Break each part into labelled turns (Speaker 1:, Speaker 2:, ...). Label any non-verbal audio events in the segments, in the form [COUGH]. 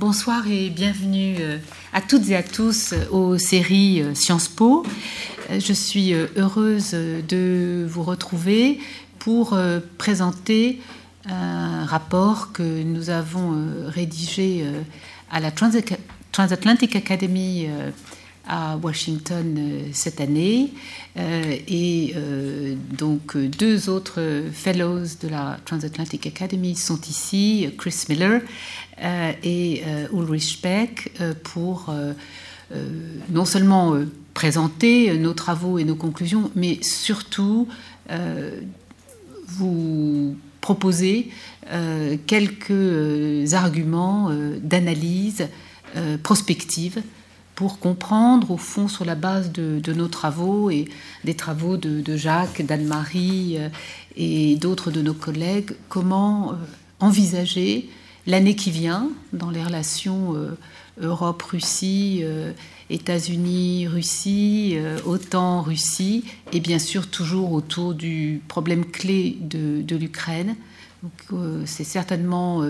Speaker 1: Bonsoir et bienvenue euh, à toutes et à tous euh, aux séries euh, Sciences Po. Je suis heureuse de vous retrouver pour présenter un rapport que nous avons rédigé à la Transatlantic Academy à Washington euh, cette année. Euh, et euh, donc deux autres fellows de la Transatlantic Academy sont ici, Chris Miller et Ulrich Beck, pour non seulement présenter nos travaux et nos conclusions, mais surtout vous proposer quelques arguments d'analyse prospective pour comprendre, au fond, sur la base de, nos travaux et des travaux de, Jacques, d'Anne-Marie euh, et d'autres de nos collègues, comment euh, envisager l'année qui vient dans les relations euh, Europe-Russie, États-Unis, Russie, OTAN-Russie, et bien sûr toujours autour du problème clé de l'Ukraine. Donc, euh, c'est certainement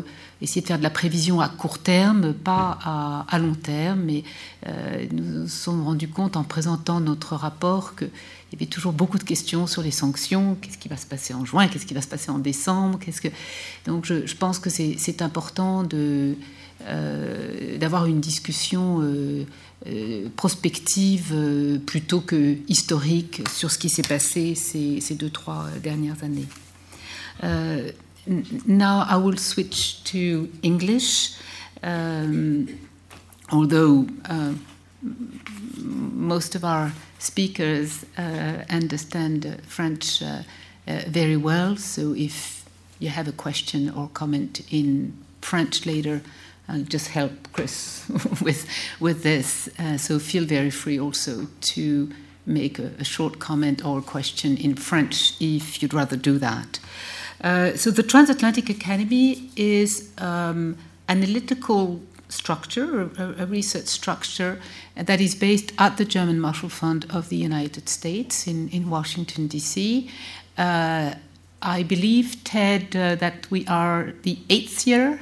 Speaker 1: essayer de faire de la prévision à court terme, pas à, long terme. Euh, nous nous sommes rendus compte en présentant notre rapport qu'il y avait toujours beaucoup de questions sur les sanctions. Qu'est-ce qui va se passer en juin? Qu'est-ce qui va se passer en décembre? Que... Donc je, pense que c'est important de, d'avoir une discussion prospective plutôt que historique sur ce qui s'est passé ces, ces, deux, trois dernières années now I will switch to English, um, although uh, most of our speakers uh, understand French uh, uh, very well. So if you have a question or comment in French later, I'll just help Chris [LAUGHS] with with this. Uh, so feel very free also to make a, a, short comment or question in French if you'd rather do that. Uh, so the Transatlantic Academy is um, analytical structure, a, a, research structure that is based at the German Marshall Fund of the United States in, in Washington, D.C. Uh, I believe, Ted, uh, that we are the eighth year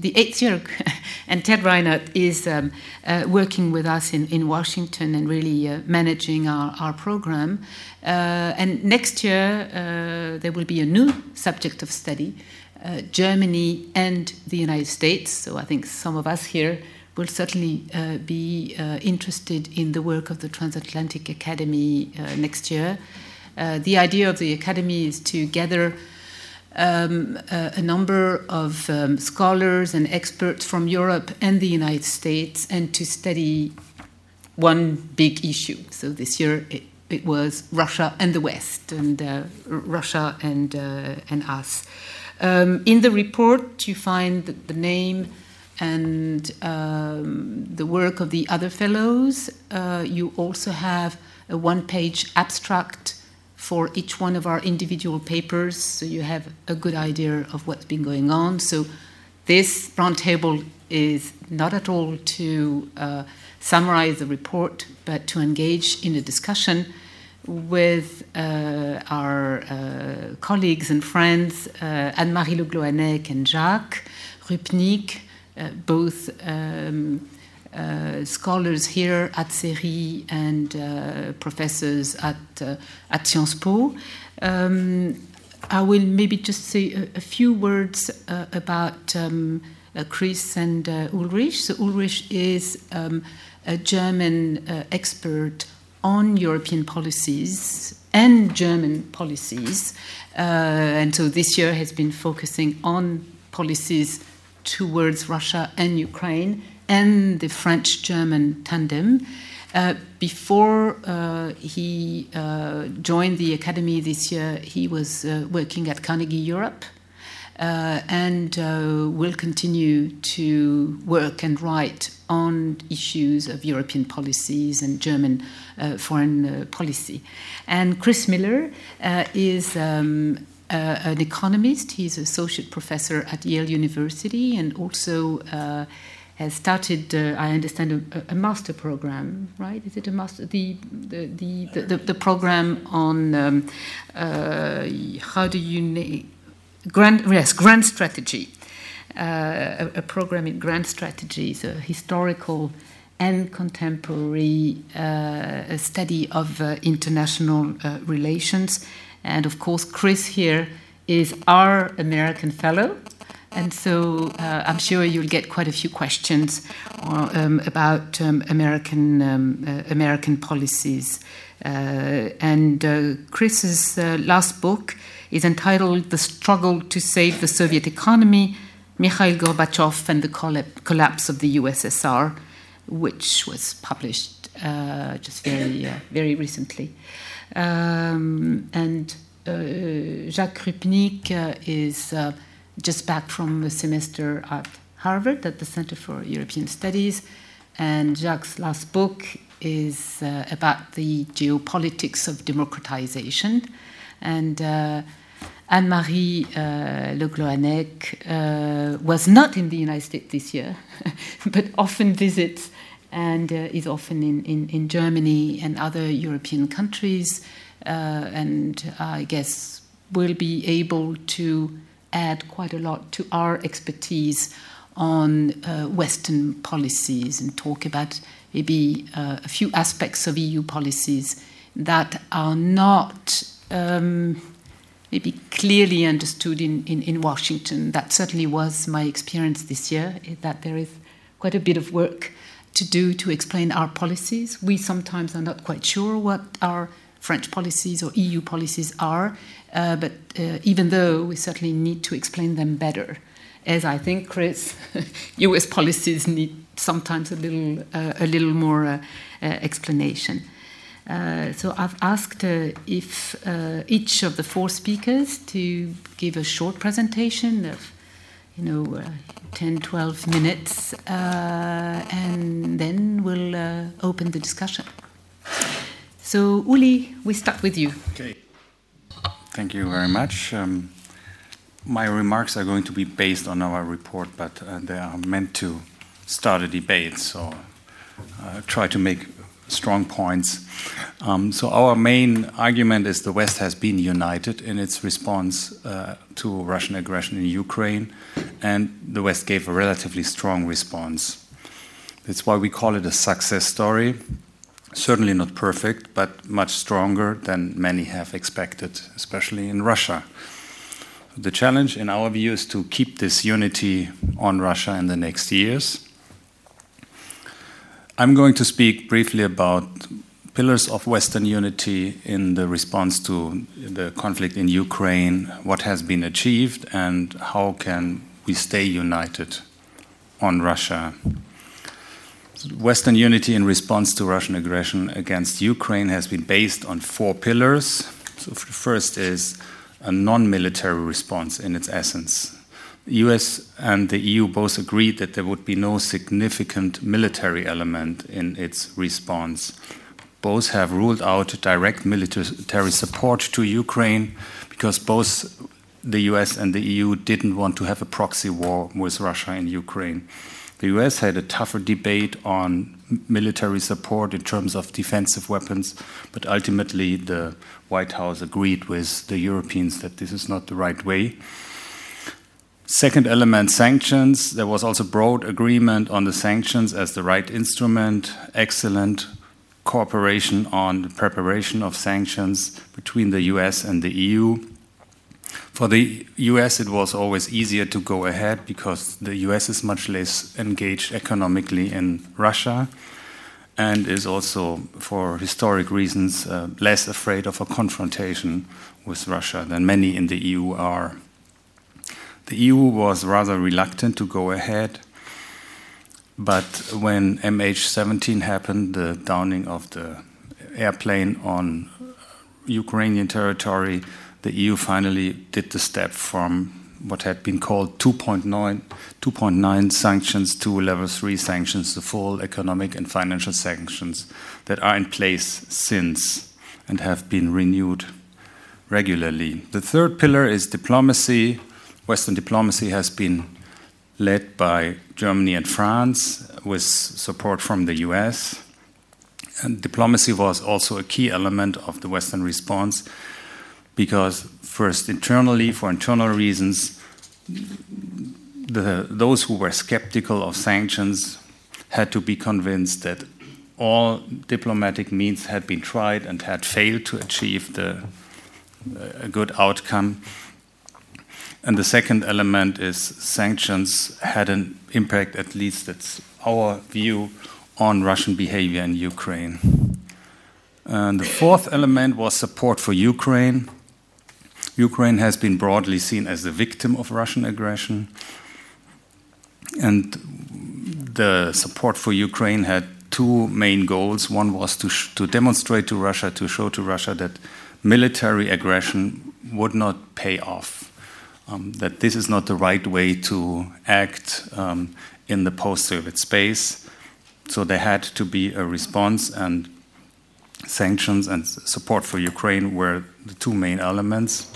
Speaker 1: the eighth year, [LAUGHS] and Ted Reinert is um, uh, working with us in, in Washington and really uh, managing our, our program. Uh, and next year, uh, there will be a new subject of study uh, Germany and the United States. So I think some of us here will certainly uh, be interested in the work of the Transatlantic Academy next year. the idea of the Academy is to gather um, a, a, number of um, scholars and experts from Europe and the United States and to study one big issue. So this year it, it was Russia and the West, and uh, Russia and, uh, and us. Um, in the report, you find the, the name and um, the work of the other fellows. Uh, you also have a one page abstract for each one of our individual papers, so you have a good idea of what's been going on. So this roundtable is not at all to uh, summarize the report, but to engage in a discussion with uh, our uh, colleagues and friends, uh, Anne-Marie Le Gloannec and Jacques Rupnik, uh, both um, uh, scholars here at CERI and uh, professors at, uh, at Sciences Po. Um, I will maybe just say a, a few words uh, about um, uh, Chris and Ulrich. So, Ulrich is um, a German expert on European policies and German policies. and so this year has been focusing on policies towards Russia and Ukraine and the French German tandem. Uh, before uh, he uh, joined the academy this year, he was uh, working at Carnegie Europe uh, and uh, will continue to work and write on issues of European policies and German foreign policy. And Chris Miller is um, an economist, he's associate professor at Yale University and also has started, uh, I understand, a, a, master program, right? Is it a master? The the the the, the program on um, uh, how do you name grand yes grand strategy. uh, a, a, program in grand strategies, a historical and contemporary uh, study of uh, international uh, relations. And of course, Chris here is our American fellow. And so uh, I'm sure you'll get quite a few questions uh, um, about um, American, um, uh, American policies. Uh, and uh, Chris's uh, last book is entitled The Struggle to Save the Soviet Economy Mikhail Gorbachev and the Collapse of the USSR, which was published just very, very recently. Um, and Jacques Rupnik is just back from a semester at Harvard at the Center for European Studies. And Jacques' last book is uh, about the geopolitics of democratization. And uh, Anne Marie uh, Le Gloannec uh, was not in the United States this year, [LAUGHS] but often visits and uh, is often in, in, in, Germany and other European countries. Uh, and I guess will be able to add quite a lot to our expertise on uh, Western policies and talk about maybe uh, a few aspects of EU policies that are not um, maybe clearly understood in, in, in, Washington. That certainly was my experience this year, that there is quite a bit of work to do to explain our policies. We sometimes are not quite sure what our French policies or EU policies are, uh, but uh, even though we certainly need to explain them better, as I think, Chris, [LAUGHS] US policies need sometimes a little, uh, a little more uh, uh, explanation. Uh, so I've asked if each of the four speakers to give a short presentation of, you know, 10, 12 minutes, and then we'll open the discussion. So, Uli, we start with you.
Speaker 2: Okay. Thank you very much. Um, my remarks are going to be based on our report, but uh, they are meant to start a debate. So, uh, try to make strong points. Um, so, our main argument is the West has been united in its response uh, to Russian aggression in Ukraine, and the West gave a relatively strong response. That's why we call it a success story certainly not perfect, but much stronger than many have expected, especially in Russia. The challenge, in our view, is to keep this unity on Russia in the next years. I'm going to speak briefly about pillars of Western unity in the response to the conflict in Ukraine, what has been achieved, and how can we stay united on Russia. Western unity in response to Russian aggression against Ukraine has been based on four pillars. So, the first is a non military response in its essence. The US and the EU both agreed that there would be no significant military element in its response. Both have ruled out direct military support to Ukraine because both the US and the EU didn't want to have a proxy war with Russia in Ukraine. The US had a tougher debate on military support in terms of defensive weapons, but ultimately the White House agreed with the Europeans that this is not the right way. Second element sanctions. There was also broad agreement on the sanctions as the right instrument, excellent cooperation on the preparation of sanctions between the US and the EU. For the US, it was always easier to go ahead because the US is much less engaged economically in Russia and is also, for historic reasons, uh, less afraid of a confrontation with Russia than many in the EU are. The EU was rather reluctant to go ahead, but when MH17 happened, the downing of the airplane on Ukrainian territory, the EU finally did the step from what had been called 2.9, sanctions to level 3 sanctions, the full economic and financial sanctions that are in place since and have been renewed regularly. The third pillar is diplomacy. Western diplomacy has been led by Germany and France with support from the US. And diplomacy was also a key element of the Western response because, first, internally, for internal reasons, the, those who were skeptical of sanctions had to be convinced that all diplomatic means had been tried and had failed to achieve the, a good outcome. And the second element is sanctions had an impact, at least that's our view, on Russian behavior in Ukraine. And the fourth element was support for Ukraine. Ukraine has been broadly seen as the victim of Russian aggression. And the support for Ukraine had two main goals. One was to, to demonstrate to Russia, to show to Russia that military aggression would not pay off, um, that this is not the right way to act um, in the post Soviet space. So there had to be a response, and sanctions and support for Ukraine were the two main elements.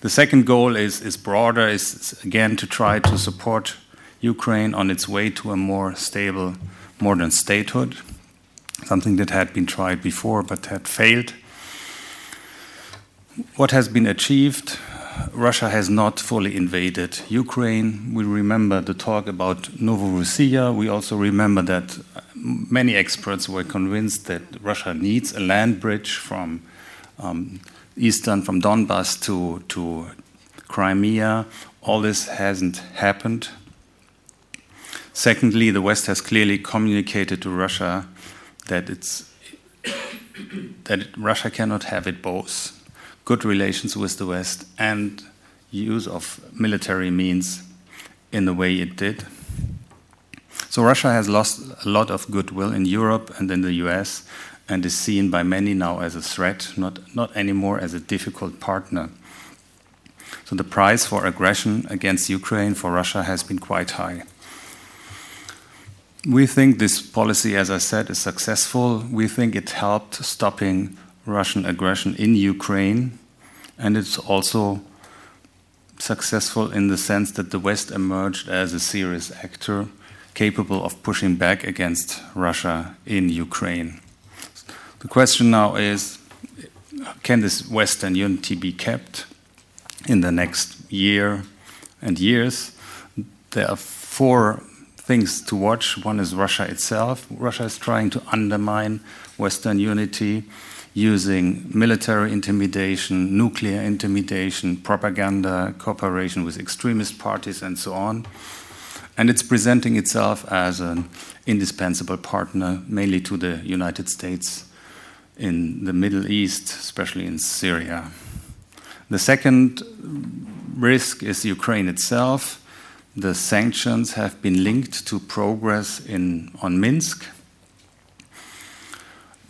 Speaker 2: The second goal is, is broader, is again to try to support Ukraine on its way to a more stable modern statehood, something that had been tried before but had failed. What has been achieved? Russia has not fully invaded Ukraine. We remember the talk about Novorossiya. We also remember that many experts were convinced that Russia needs a land bridge from um, eastern, from Donbass to, to Crimea. All this hasn't happened. Secondly, the West has clearly communicated to Russia that it's that Russia cannot have it both good relations with the West and use of military means in the way it did. So Russia has lost a lot of goodwill in Europe and in the US and is seen by many now as a threat, not, not anymore as a difficult partner. So the price for aggression against Ukraine for Russia has been quite high. We think this policy, as I said, is successful. We think it helped stopping Russian aggression in Ukraine, and it's also successful in the sense that the West emerged as a serious actor capable of pushing back against Russia in Ukraine. The question now is can this Western unity be kept in the next year and years? There are four things to watch. One is Russia itself. Russia is trying to undermine Western unity using military intimidation, nuclear intimidation, propaganda, cooperation with extremist parties, and so on. And it's presenting itself as an indispensable partner, mainly to the United States in the Middle East, especially in Syria. The second risk is Ukraine itself the sanctions have been linked to progress in, on Minsk,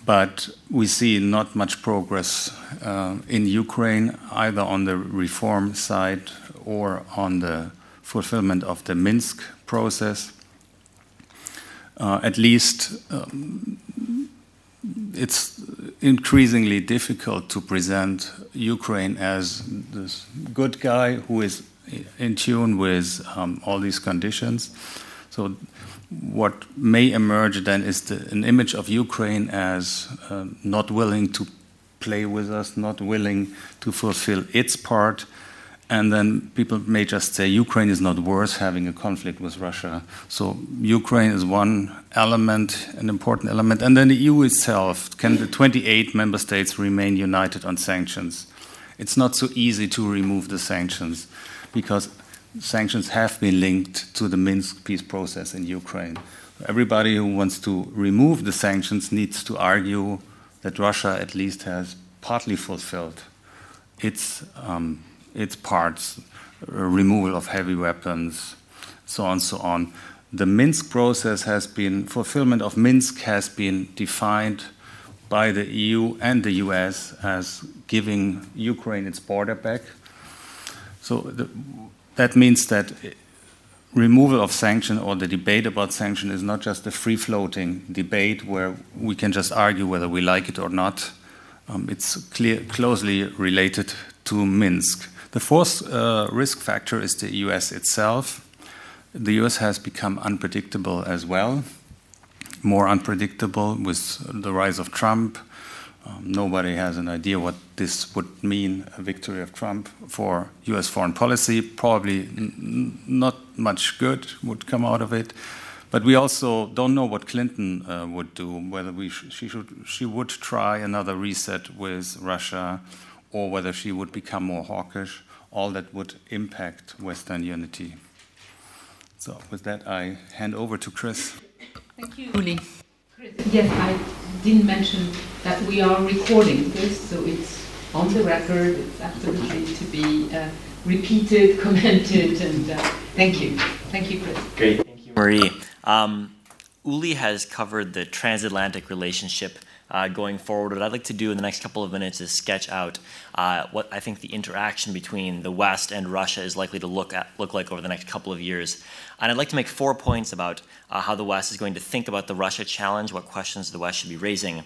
Speaker 2: but we see not much progress uh, in Ukraine, either on the reform side or on the fulfillment of the Minsk process. Uh, at least um, it's increasingly difficult to present Ukraine as this good guy who is in tune with um, all these conditions. So, what may emerge then is the, an image of Ukraine as uh, not willing to play with us, not willing to fulfill its part. And then people may just say Ukraine is not worth having a conflict with Russia. So Ukraine is one element, an important element. And then the EU itself can the 28 member states remain united on sanctions? It's not so easy to remove the sanctions because sanctions have been linked to the Minsk peace process in Ukraine. Everybody who wants to remove the sanctions needs to argue that Russia at least has partly fulfilled its, um, its parts, uh, removal of heavy weapons, so on, so on. The Minsk process has been, fulfillment of Minsk has been defined by the EU and the US as giving Ukraine its border back so the, that means that removal of sanction or the debate about sanction is not just a free floating debate where we can just argue whether we like it or not. Um, it's clear, closely related to Minsk. The fourth uh, risk factor is the US itself. The US has become unpredictable as well, more unpredictable with the rise of Trump, Um, nobody has an idea what this would mean a victory of Trump for US foreign policy. Probably not much good would come out of it. But we also don't know what Clinton uh, would do, whether sh she, should, she would try another reset with Russia or whether she would become more hawkish. All that would impact Western unity. So, with that, I hand over to Chris.
Speaker 1: Thank you, Uli. Yes, I didn't mention that we are recording this, so it's on the record. It's absolutely to be uh, repeated, [LAUGHS] commented, and uh, thank you. Thank you, Chris.
Speaker 3: Great. Thank you, Marie. Um, Uli has covered the transatlantic relationship uh, going forward. What I'd like to do in the next couple of minutes is sketch out uh, what I think the interaction between the West and Russia is likely to look at, look like over the next couple of years. And I'd like to make four points about uh, how the West is going to think about the Russia challenge, what questions the West should be raising.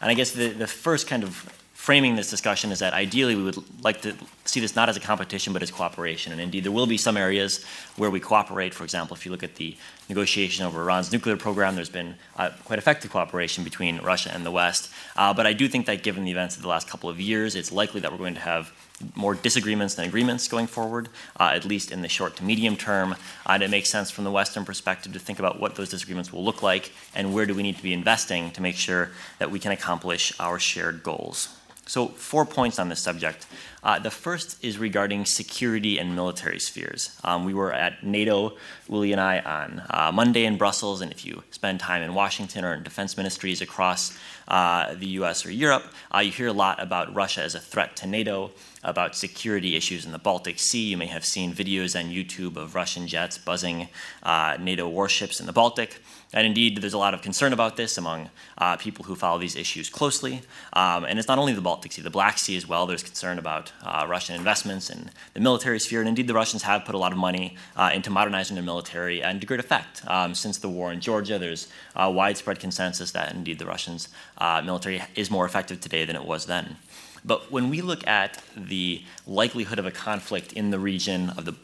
Speaker 3: And I guess the, the first kind of framing this discussion is that ideally we would like to see this not as a competition but as cooperation. And indeed, there will be some areas where we cooperate. For example, if you look at the negotiation over Iran's nuclear program, there's been uh, quite effective cooperation between Russia and the West. Uh, but I do think that given the events of the last couple of years, it's likely that we're going to have more disagreements than agreements going forward, uh, at least in the short to medium term. And it makes sense from the Western perspective to think about what those disagreements will look like and where do we need to be investing to make sure that we can accomplish our shared goals. So, four points on this subject. Uh, the first is regarding security and military spheres. Um, we were at NATO, Uli and I, on uh, Monday in Brussels, and if you spend time in Washington or in defense ministries across uh, the US or Europe, uh, you hear a lot about Russia as a threat to NATO, about security issues in the Baltic Sea. You may have seen videos on YouTube of Russian jets buzzing uh, NATO warships in the Baltic. And indeed, there's a lot of concern about this among uh, people who follow these issues closely. Um, and it's not only the Baltic Sea, the Black Sea as well. There's concern about uh, Russian investments in the military sphere. And indeed, the Russians have put a lot of money uh, into modernizing their military and to great effect. Um, since the war in Georgia, there's widespread consensus that indeed the Russians' uh, military is more effective today than it was then. But when we look at the likelihood of a conflict in the region of the,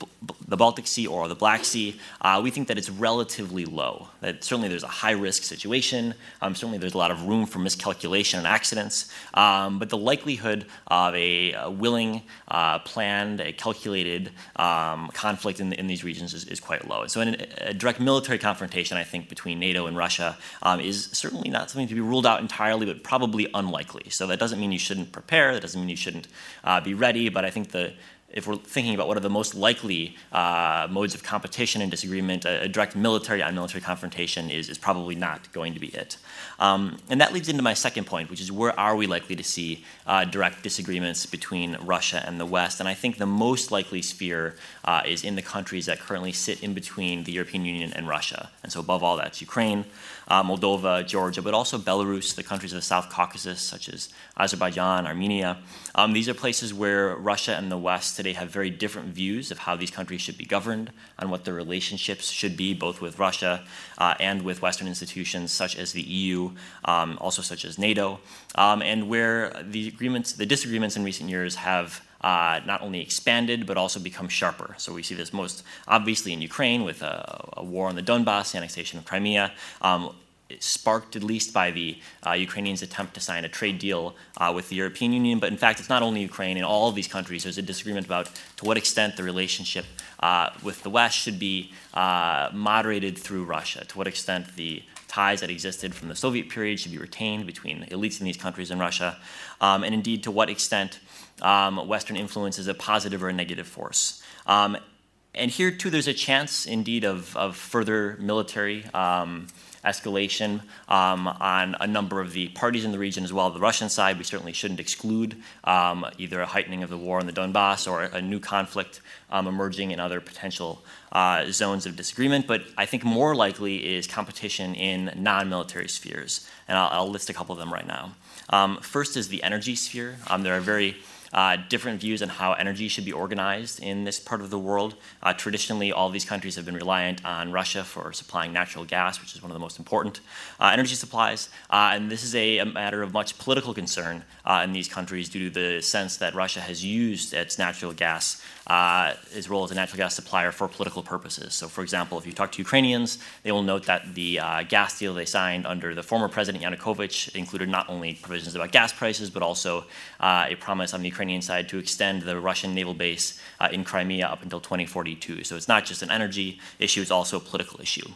Speaker 3: the Baltic Sea or the Black Sea, uh, we think that it's relatively low. That certainly there's a high risk situation. Um, certainly there's a lot of room for miscalculation and accidents. Um, but the likelihood of a, a willing, uh, planned, a calculated um, conflict in, in, these regions is, is, quite low. So, a, direct military confrontation, I think, between NATO and Russia um, is certainly not something to be ruled out entirely, but probably unlikely. So, that doesn't mean you shouldn't prepare. That doesn't mean you shouldn't uh, be ready. But I think the if we're thinking about what are the most likely uh, modes of competition and disagreement, a, a direct military on military confrontation is, is probably not going to be it. Um, and that leads into my second point, which is where are we likely to see uh, direct disagreements between Russia and the West? And I think the most likely sphere uh, is in the countries that currently sit in between the European Union and Russia. And so, above all, that's Ukraine, uh, Moldova, Georgia, but also Belarus, the countries of the South Caucasus, such as Azerbaijan, Armenia. Um, these are places where Russia and the West today have very different views of how these countries should be governed, and what their relationships should be, both with Russia uh, and with Western institutions such as the EU, um, also such as NATO, um, and where the agreements, the disagreements in recent years have uh, not only expanded but also become sharper. So we see this most obviously in Ukraine with a, a war on the Donbass, the annexation of Crimea. Um, sparked at least by the uh, Ukrainians' attempt to sign a trade deal uh, with the European Union. But in fact, it's not only Ukraine. In all of these countries, there's a disagreement about to what extent the relationship uh, with the West should be uh, moderated through Russia, to what extent the ties that existed from the Soviet period should be retained between elites in these countries and Russia, um, and indeed to what extent um, Western influence is a positive or a negative force. Um, and here, too, there's a chance, indeed, of, of further military um, escalation um, on a number of the parties in the region as well. The Russian side, we certainly shouldn't exclude um, either a heightening of the war in the Donbass or a new conflict um, emerging in other potential uh, zones of disagreement. But I think more likely is competition in non military spheres. And I'll, I'll, list a couple of them right now. Um, first is the energy sphere. Um, there are very uh, different views on how energy should be organized in this part of the world. Uh, traditionally, all these countries have been reliant on Russia for supplying natural gas, which is one of the most important uh, energy supplies. Uh, and this is a, a, matter of much political concern uh, in these countries due to the sense that Russia has used its natural gas uh, role as a natural gas supplier for political purposes. So, for example, if you talk to Ukrainians, they will note that the uh, gas deal they signed under the former President Yanukovych included not only provisions about gas prices, but also uh, a promise on the Ukrainian side to extend the Russian naval base uh, in Crimea up until 2042. So, it's not just an energy issue, it's also a political issue.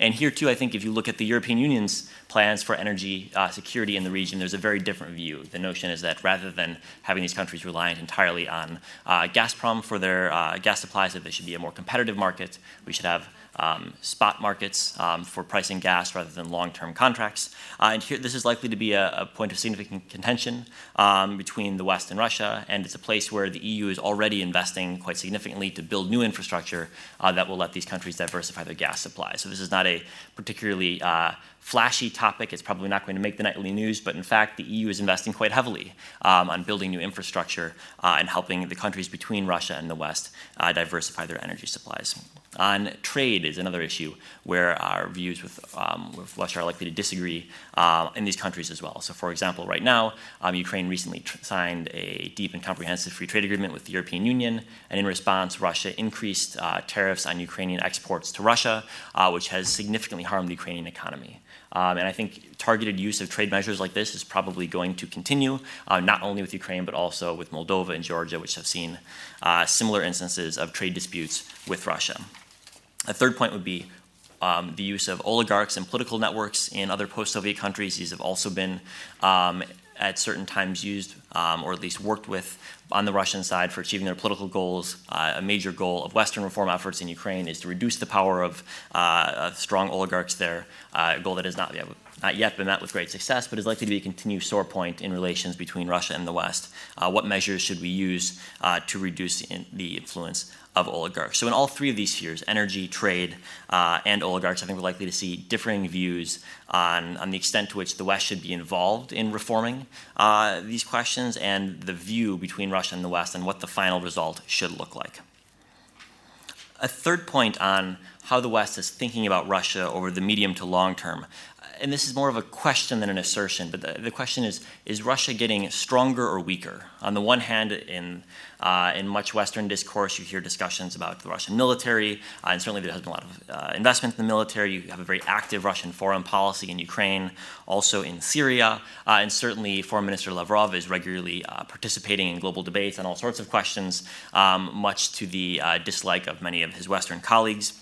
Speaker 3: And here, too, I think if you look at the European Union's plans for energy uh, security in the region, there's a very different view. The notion is that rather than having these countries reliant entirely on uh, Gazprom for their uh, gas supplies, that they should be a more competitive market. We should have spot markets um, for pricing gas rather than long-term contracts. Uh, and here, this is likely to be a, a point of significant contention um, between the West and Russia, and it's a place where the EU is already investing quite significantly to build new infrastructure uh, that will let these countries diversify their gas supply. So this is not a particularly uh, flashy topic. It's probably not going to make the nightly news, but in fact, the EU is investing quite heavily um, on building new infrastructure uh, and helping the countries between Russia and the West uh, diversify their energy supplies. On trade is another issue where our views with, um, with Russia are likely to disagree uh, in these countries as well. So, for example, right now, um, Ukraine recently tr- signed a deep and comprehensive free trade agreement with the European Union, and in response, Russia increased uh, tariffs on Ukrainian exports to Russia, uh, which has significantly harmed the Ukrainian economy. Um, and I think targeted use of trade measures like this is probably going to continue, uh, not only with Ukraine, but also with Moldova and Georgia, which have seen uh, similar instances of trade disputes with Russia. A third point would be um, the use of oligarchs and political networks in other post Soviet countries. These have also been um, at certain times used um, or at least worked with on the Russian side for achieving their political goals. Uh, a major goal of Western reform efforts in Ukraine is to reduce the power of, uh, of strong oligarchs there, uh, a goal that has not yet, not yet been met with great success, but is likely to be a continued sore point in relations between Russia and the West. Uh, what measures should we use uh, to reduce in the influence of oligarchs. So, in all three of these spheres energy, trade, uh, and oligarchs I think we're likely to see differing views on, on the extent to which the West should be involved in reforming uh, these questions and the view between Russia and the West and what the final result should look like. A third point on how the West is thinking about Russia over the medium to long term and this is more of a question than an assertion, but the, the, question is is Russia getting stronger or weaker? On the one hand, in, uh, in much Western discourse, you hear discussions about the Russian military, uh, and certainly there has been a lot of uh, investment in the military. You have a very active Russian foreign policy in Ukraine, also in Syria, uh, and certainly Foreign Minister Lavrov is regularly uh, participating in global debates on all sorts of questions, um, much to the uh, dislike of many of his Western colleagues.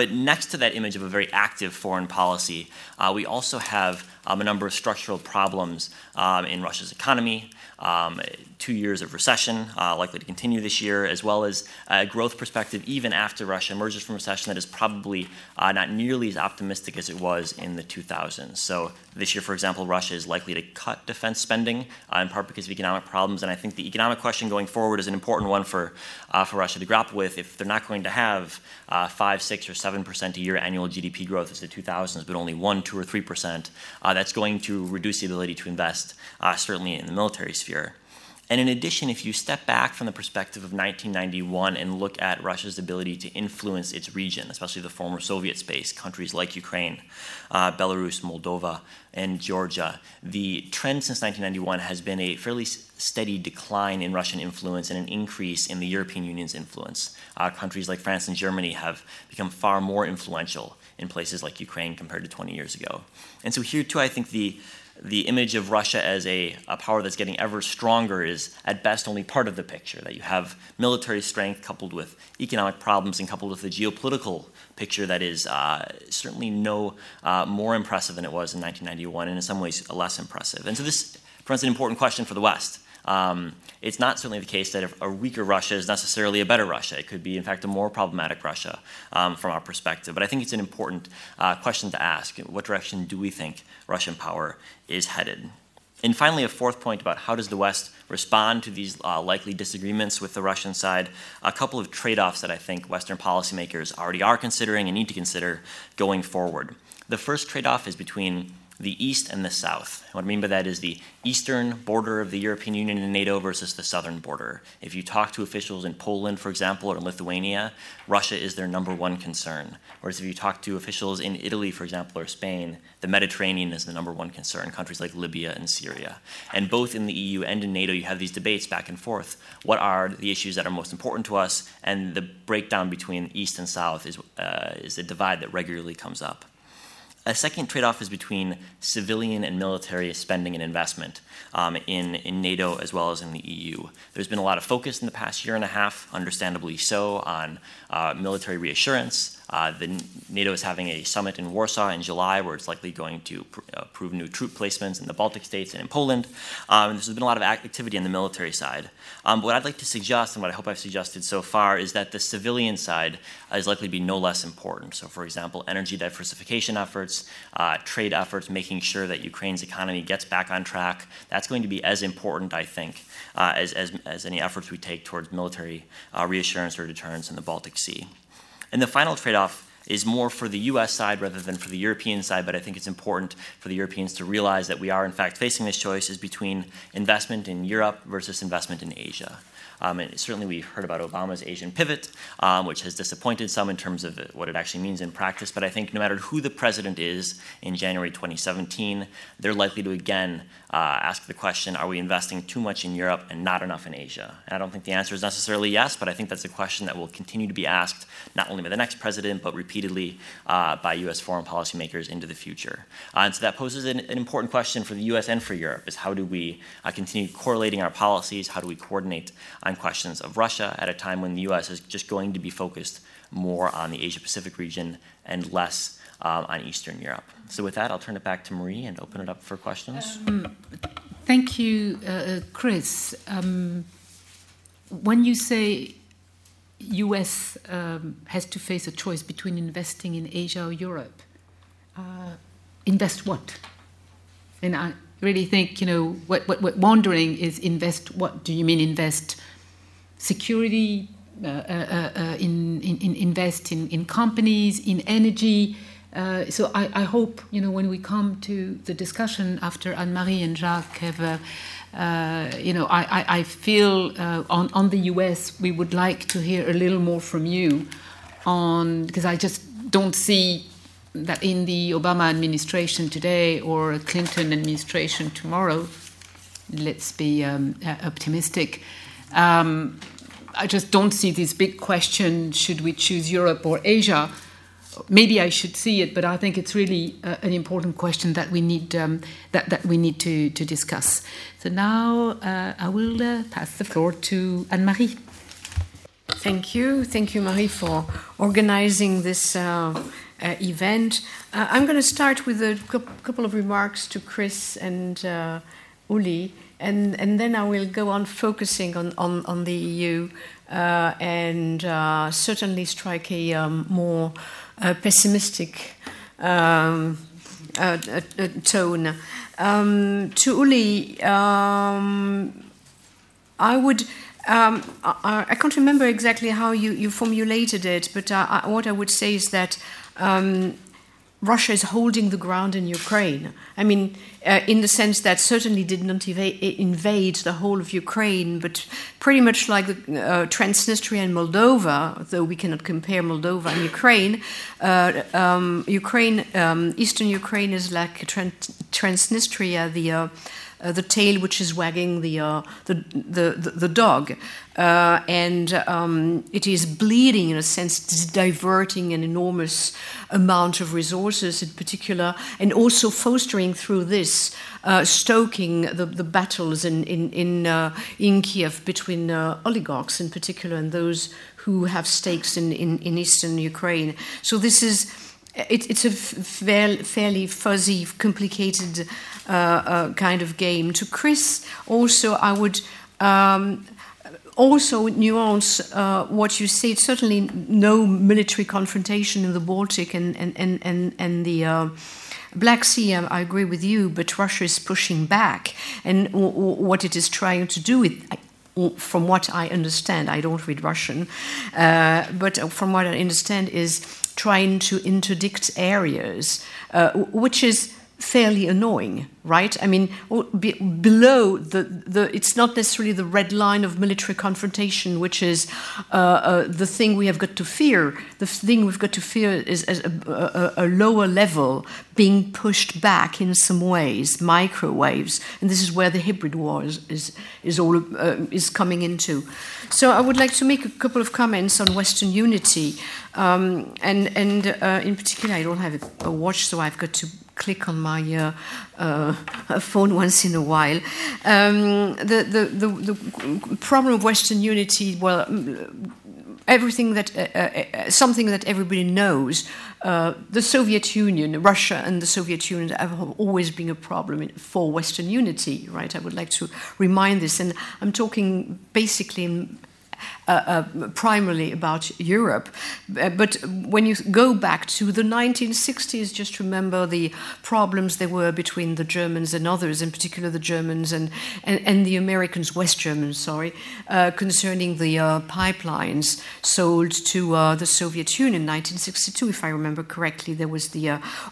Speaker 3: But next to that image of a very active foreign policy, uh, we also have um, a number of structural problems um, in Russia's economy, um, two years of recession, uh, likely to continue this year, as well as a growth perspective even after Russia emerges from recession that is probably uh, not nearly as optimistic as it was in the 2000s. So this year, for example, Russia is likely to cut defense spending, uh, in part because of economic problems. And I think the economic question going forward is an important one for, uh, for Russia to grapple with. If they're not going to have uh, 5, 6, or 7% a year annual GDP growth as the 2000s, but only 1, 2, or 3%, uh, that's going to reduce the ability to invest, certainly in the military sphere. And in addition, if you step back from the perspective of 1991 and look at Russia's ability to influence its region, especially the former Soviet space, countries like Ukraine, uh, Belarus, Moldova, and Georgia, the trend since 1991 has been a fairly steady decline in Russian influence and an increase in the European Union's influence. Uh, countries like France and Germany have become far more influential in places like Ukraine compared to 20 years ago. And so here, too, I think the the image of Russia as a, a, power that's getting ever stronger is at best only part of the picture. That you have military strength coupled with economic problems and coupled with a geopolitical picture that is uh, certainly no uh, more impressive than it was in 1991, and in some ways less impressive. And so this presents an important question for the West. Um, it's not certainly the case that a weaker Russia is necessarily a better Russia. It could be, in fact, a more problematic Russia um, from our perspective. But I think it's an important uh, question to ask. What direction do we think Russian power is headed? And finally, a fourth point about how does the West respond to these uh, likely disagreements with the Russian side. A couple of trade offs that I think Western policymakers already are considering and need to consider going forward. The first trade off is between the East and the South. What I mean by that is the eastern border of the European Union and NATO versus the southern border. If you talk to officials in Poland, for example, or in Lithuania, Russia is their number one concern. Whereas if you talk to officials in Italy, for example, or Spain, the Mediterranean is the number one concern, countries like Libya and Syria. And both in the EU and in NATO, you have these debates back and forth. What are the issues that are most important to us? And the breakdown between East and South is, uh, is a divide that regularly comes up. A second trade off is between civilian and military spending and investment um, in, in NATO as well as in the EU. There's been a lot of focus in the past year and a half, understandably so, on uh, military reassurance, uh, the NATO is having a summit in Warsaw in July where it's likely going to pr- uh, approve new troop placements in the Baltic states and in Poland. Um, there's been a lot of activity on the military side. Um, what I'd like to suggest, and what I hope I've suggested so far, is that the civilian side is likely to be no less important. So, for example, energy diversification efforts, uh, trade efforts, making sure that Ukraine's economy gets back on track. That's going to be as important, I think, uh, as, as, as, any efforts we take towards military uh, reassurance or deterrence in the Baltic Sea. And the final trade off is more for the US side rather than for the European side, but I think it's important for the Europeans to realize that we are, in fact, facing this choice is between investment in Europe versus investment in Asia. Um, and certainly, we heard about Obama's Asian pivot, um, which has disappointed some in terms of what it actually means in practice. But I think no matter who the president is in January 2017, they're likely to again uh, ask the question Are we investing too much in Europe and not enough in Asia? And I don't think the answer is necessarily yes, but I think that's a question that will continue to be asked not only by the next president, but repeatedly uh, by US foreign policymakers into the future. Uh, and so that poses an, an, important question for the US and for Europe is how do we uh, continue correlating our policies? How do we coordinate on questions of Russia at a time when the US is just going to be focused more on the Asia Pacific region and less um, on Eastern Europe? So, with that, I'll turn it back to Marie and open it up for questions. Um,
Speaker 1: thank you, uh, uh Chris. Um, when you say US um, has to face a choice between investing in Asia or Europe, uh, invest what? And I really think, you know, what, what, what wondering is invest what? Do you mean invest security, uh, uh, uh in, in, invest in, in companies, in energy? Uh, so I, I, hope you know when we come to the discussion after Anne Marie and Jacques have, uh, you know, I, I, I feel uh, on on the U.S. we would like to hear a little more from you on because I just don't see that in the Obama administration today or Clinton administration tomorrow. Let's be um, uh, optimistic. Um, I just don't see this big question: should we choose Europe or Asia? Maybe I should see it, but I think it's really uh, an important question that we need um, that, that we need to, to discuss. So now uh, I will uh, pass the floor to Anne Marie.
Speaker 4: Thank you, thank you, Marie, for organizing this uh, uh, event. Uh, I'm going to start with a couple of remarks to Chris and Uli, and and then I will go on focusing on on, on the EU and certainly strike a um, more pessimistic um, tone. Um, to Uli, um, I would. Um, I, I, can't remember exactly how you, you formulated it, but uh, I, what I would say is that um, Russia is holding the ground in Ukraine. I mean, uh, in the sense that certainly did not invade the whole of Ukraine, but pretty much like the, uh, Transnistria and Moldova, though we cannot compare Moldova and Ukraine. Uh, um, Ukraine, um, Eastern Ukraine is like Transnistria, the uh, the tail which is wagging the, uh, the, the, the, dog. Uh, and um, it is bleeding, in a sense, diverting an enormous amount of resources in particular, and also fostering through this, uh, stoking the, the battles in, in, in, uh, in Kiev between uh, oligarchs in particular and those who have stakes in, in, in eastern Ukraine. So this is. It, it's a fairly fuzzy, complicated uh, uh, kind of game. To Chris, also, I would um, also nuance uh, what you said. Certainly, no military confrontation in the Baltic and and and and, and the. Uh, Black Sea, I agree with you, but Russia is pushing back, and what it is trying to do from what I understand, I don't read Russian, uh, but from what I understand, is trying to interdict areas, uh, which is fairly annoying, right? I mean, be, below the, the, it's not necessarily the red line of military confrontation, which is uh, uh, the thing we have got to fear. The thing we've got to fear is, is a, a, a, lower level being pushed back in some ways, microwaves, and this is where the hybrid war is is, is all uh, is coming into. So I would like to make a couple of comments on Western unity, um, and and uh, in particular, I don't have a watch, so I've got to click on my uh, uh, [LAUGHS] phone once in a while. Um, the, the, the, the, problem of Western unity, well, everything that uh, uh, something that everybody knows. Uh, the Soviet Union, Russia, and the Soviet Union have always been a problem for Western unity, right? I would like to remind this, and I'm talking basically uh, uh, primarily about Europe. Uh, but when you go back to the 1960s, just remember the problems there were between the Germans and others, in particular the Germans and, and, and the Americans, West Germans, sorry, uh, concerning the pipelines sold to the Soviet Union in 1962, if I remember correctly. There was the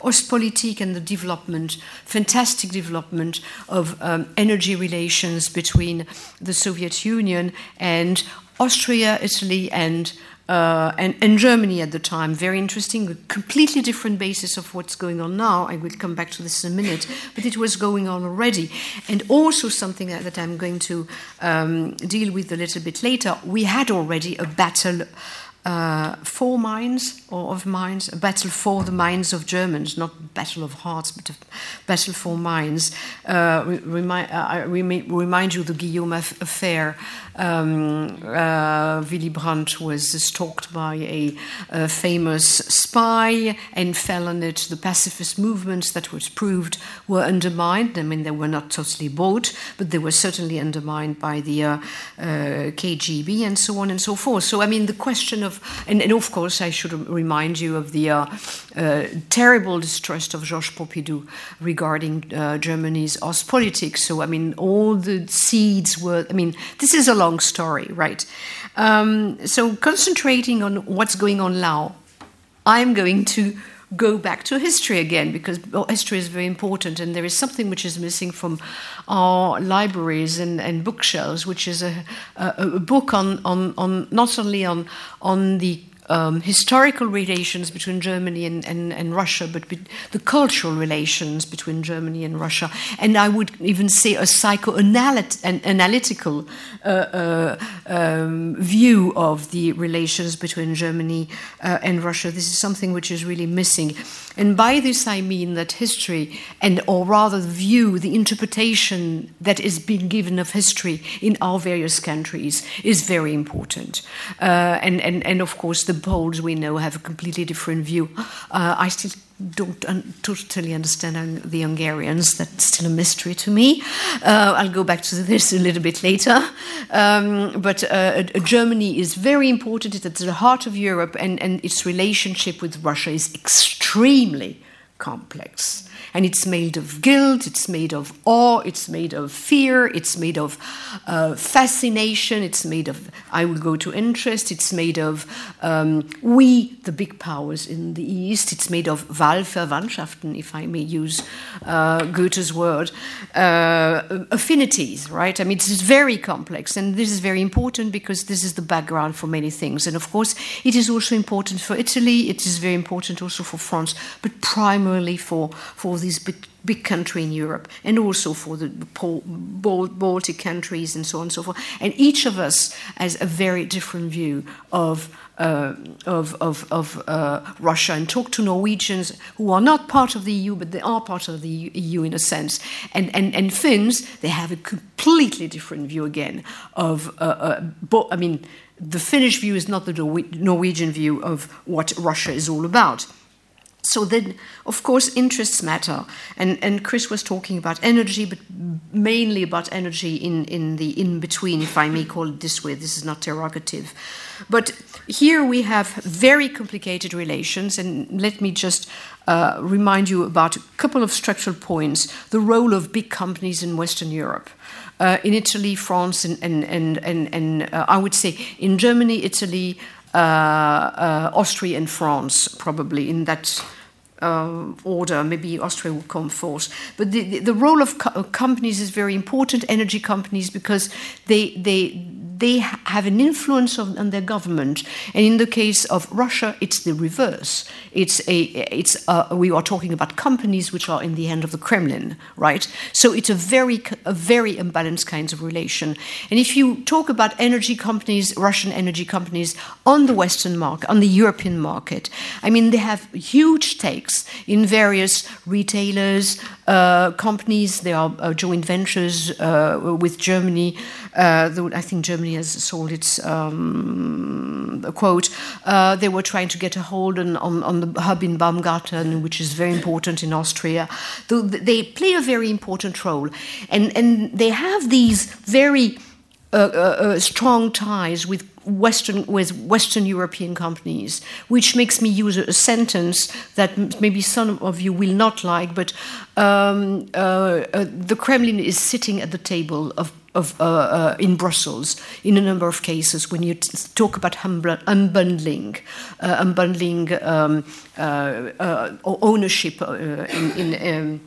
Speaker 4: Ostpolitik and the development, fantastic development of um, energy relations between the Soviet Union and Austria, Italy, and, uh, and, and Germany at the time. Very interesting, a completely different basis of what's going on now. I will come back to this in a minute, but it was going on already. And also something that, that I'm going to um, deal with a little bit later. We had already a battle uh, for minds or of minds, a battle for the minds of Germans, not battle of hearts, but a battle for minds. Uh, remind, uh, I remind you the Guillaume affair. Um, uh, Willy Brandt was stalked by a, a, famous spy and fell on it. The pacifist movements that was proved were undermined. I mean, they were not totally bought, but they were certainly undermined by the uh, uh, KGB and so on and so forth. So, I mean, the question of and, and, of course, I should remind you of the uh, uh, terrible distrust of Georges Pompidou regarding uh, Germany's Ostpolitik. So, I mean, all the seeds were, I mean, this is a long story, right? Um, so, concentrating on what's going on now, I'm going to go back to history again because history is very important and there is something which is missing from our libraries and, and bookshelves which is a, a, a book on, on, on not only on, on the um, historical relations between Germany and, and, and Russia, but the cultural relations between Germany and Russia. And I would even say a psychoanalytical uh, uh, um, view of the relations between Germany uh, and Russia. This is something which is really missing. And by this I mean that history, and or rather the view, the interpretation that is being given of history in our various countries is very important. Uh, and, and, and of course, the Poles we know have a completely different view. Uh, I still don't un- totally understand the Hungarians. That's still a mystery to me. Uh, I'll go back to this a little bit later. Um, but uh, Germany is very important. It's at the heart of Europe, and, and its relationship with Russia is extremely complex. And it's made of guilt, it's made of awe, it's made of fear, it's made of uh, fascination, it's made of, I will go to interest, it's made of um, we, the big powers in the East, it's made of Wahlverwandtschaften, if I may use uh, Goethe's word, uh, affinities, right? I mean, this is very complex, and this is very important because this is the background for many things. And of course, it is also important for Italy, it is very important also for France, but primarily for, for this big, big country in Europe, and also for the Baltic countries and so on and so forth. And each of us has a very different view of. Uh, of, of, of uh, Russia and talk to Norwegians who are not part of the EU, but they are part of the EU in a sense. And, and, and Finns, they have a completely different view again of, uh, uh I mean, the Finnish view is not the Norwegian view of what Russia is all about. So then, of course, interests matter. And, and Chris was talking about energy, but mainly about energy in, in the in between, if I may call it this way. This is not derogative. But here we have very complicated relations, and let me just uh, remind you about a couple of structural points the role of big companies in Western Europe. Uh, in Italy, France, and, and, and, and, and uh, I would say in Germany, Italy, Austria, and France, probably in that uh, order. Maybe Austria will come first. But the, the, the role of co- companies is very important, energy companies, because they, they, they have an influence on, on, their government. And in the case of Russia, it's the reverse. It's a, it's a, we are talking about companies which are in the hand of the Kremlin, right? So it's a very, a very imbalanced kinds of relation. And if you talk about energy companies, Russian energy companies on the Western market, on the European market, I mean, they have huge stakes in various retailers, uh, companies. There are uh, joint ventures uh, with Germany. Uh, I think Germany has sold its um, quote. Uh, they were trying to get a hold on, on, on, the hub in Baumgarten, which is very important in Austria. They play a very important role, and and they have these very uh, uh, uh, strong ties with Western with Western European companies, which makes me use a, a sentence that maybe some of you will not like, but um, uh, uh, the Kremlin is sitting at the table of. Of, uh, in Brussels, in a number of cases, when you talk about unbundling, unbundling um, ownership in, in, um,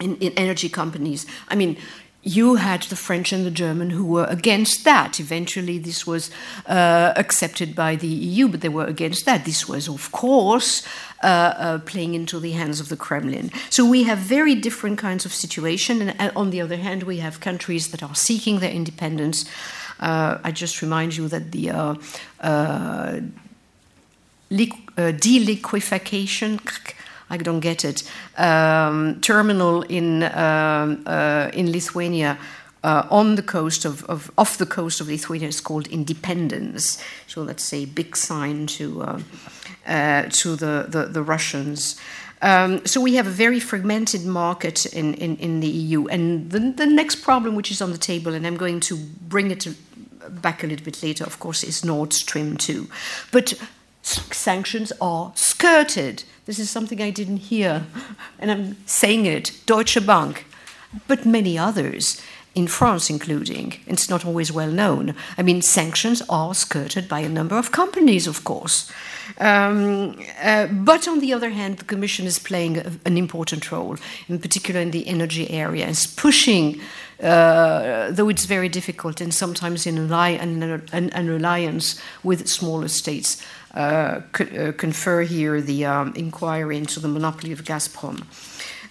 Speaker 4: in, in energy companies, I mean, you had the French and the German who were against that. Eventually, this was uh, accepted by the EU, but they were against that. This was, of course, uh, uh, playing into the hands of the Kremlin. So we have very different kinds of situation, and uh, on the other hand, we have countries that are seeking their independence. Uh, I just remind you that the uh, deliquefaction I don't get it, um, terminal in, um, uh, in Lithuania. Uh, on the coast of, of, off the coast of Lithuania is called Independence. So let's say big sign to uh, uh, to the the, the Russians. Um, so we have a very fragmented market in, in, in the EU. And the, the next problem, which is on the table, and I'm going to bring it back a little bit later, of course, is Nord Stream 2. But sanctions are skirted. This is something I didn't hear, and I'm saying it Deutsche Bank, but many others, in France including. It's not always well known. I mean, sanctions are skirted by a number of companies, of course. Um, uh, but on the other hand, the Commission is playing a, an important role, in particular in the energy area, is pushing, uh, though it's very difficult, and sometimes in an, an, an alliance with smaller states. Uh, uh, confer here the um, inquiry into the monopoly of Gazprom.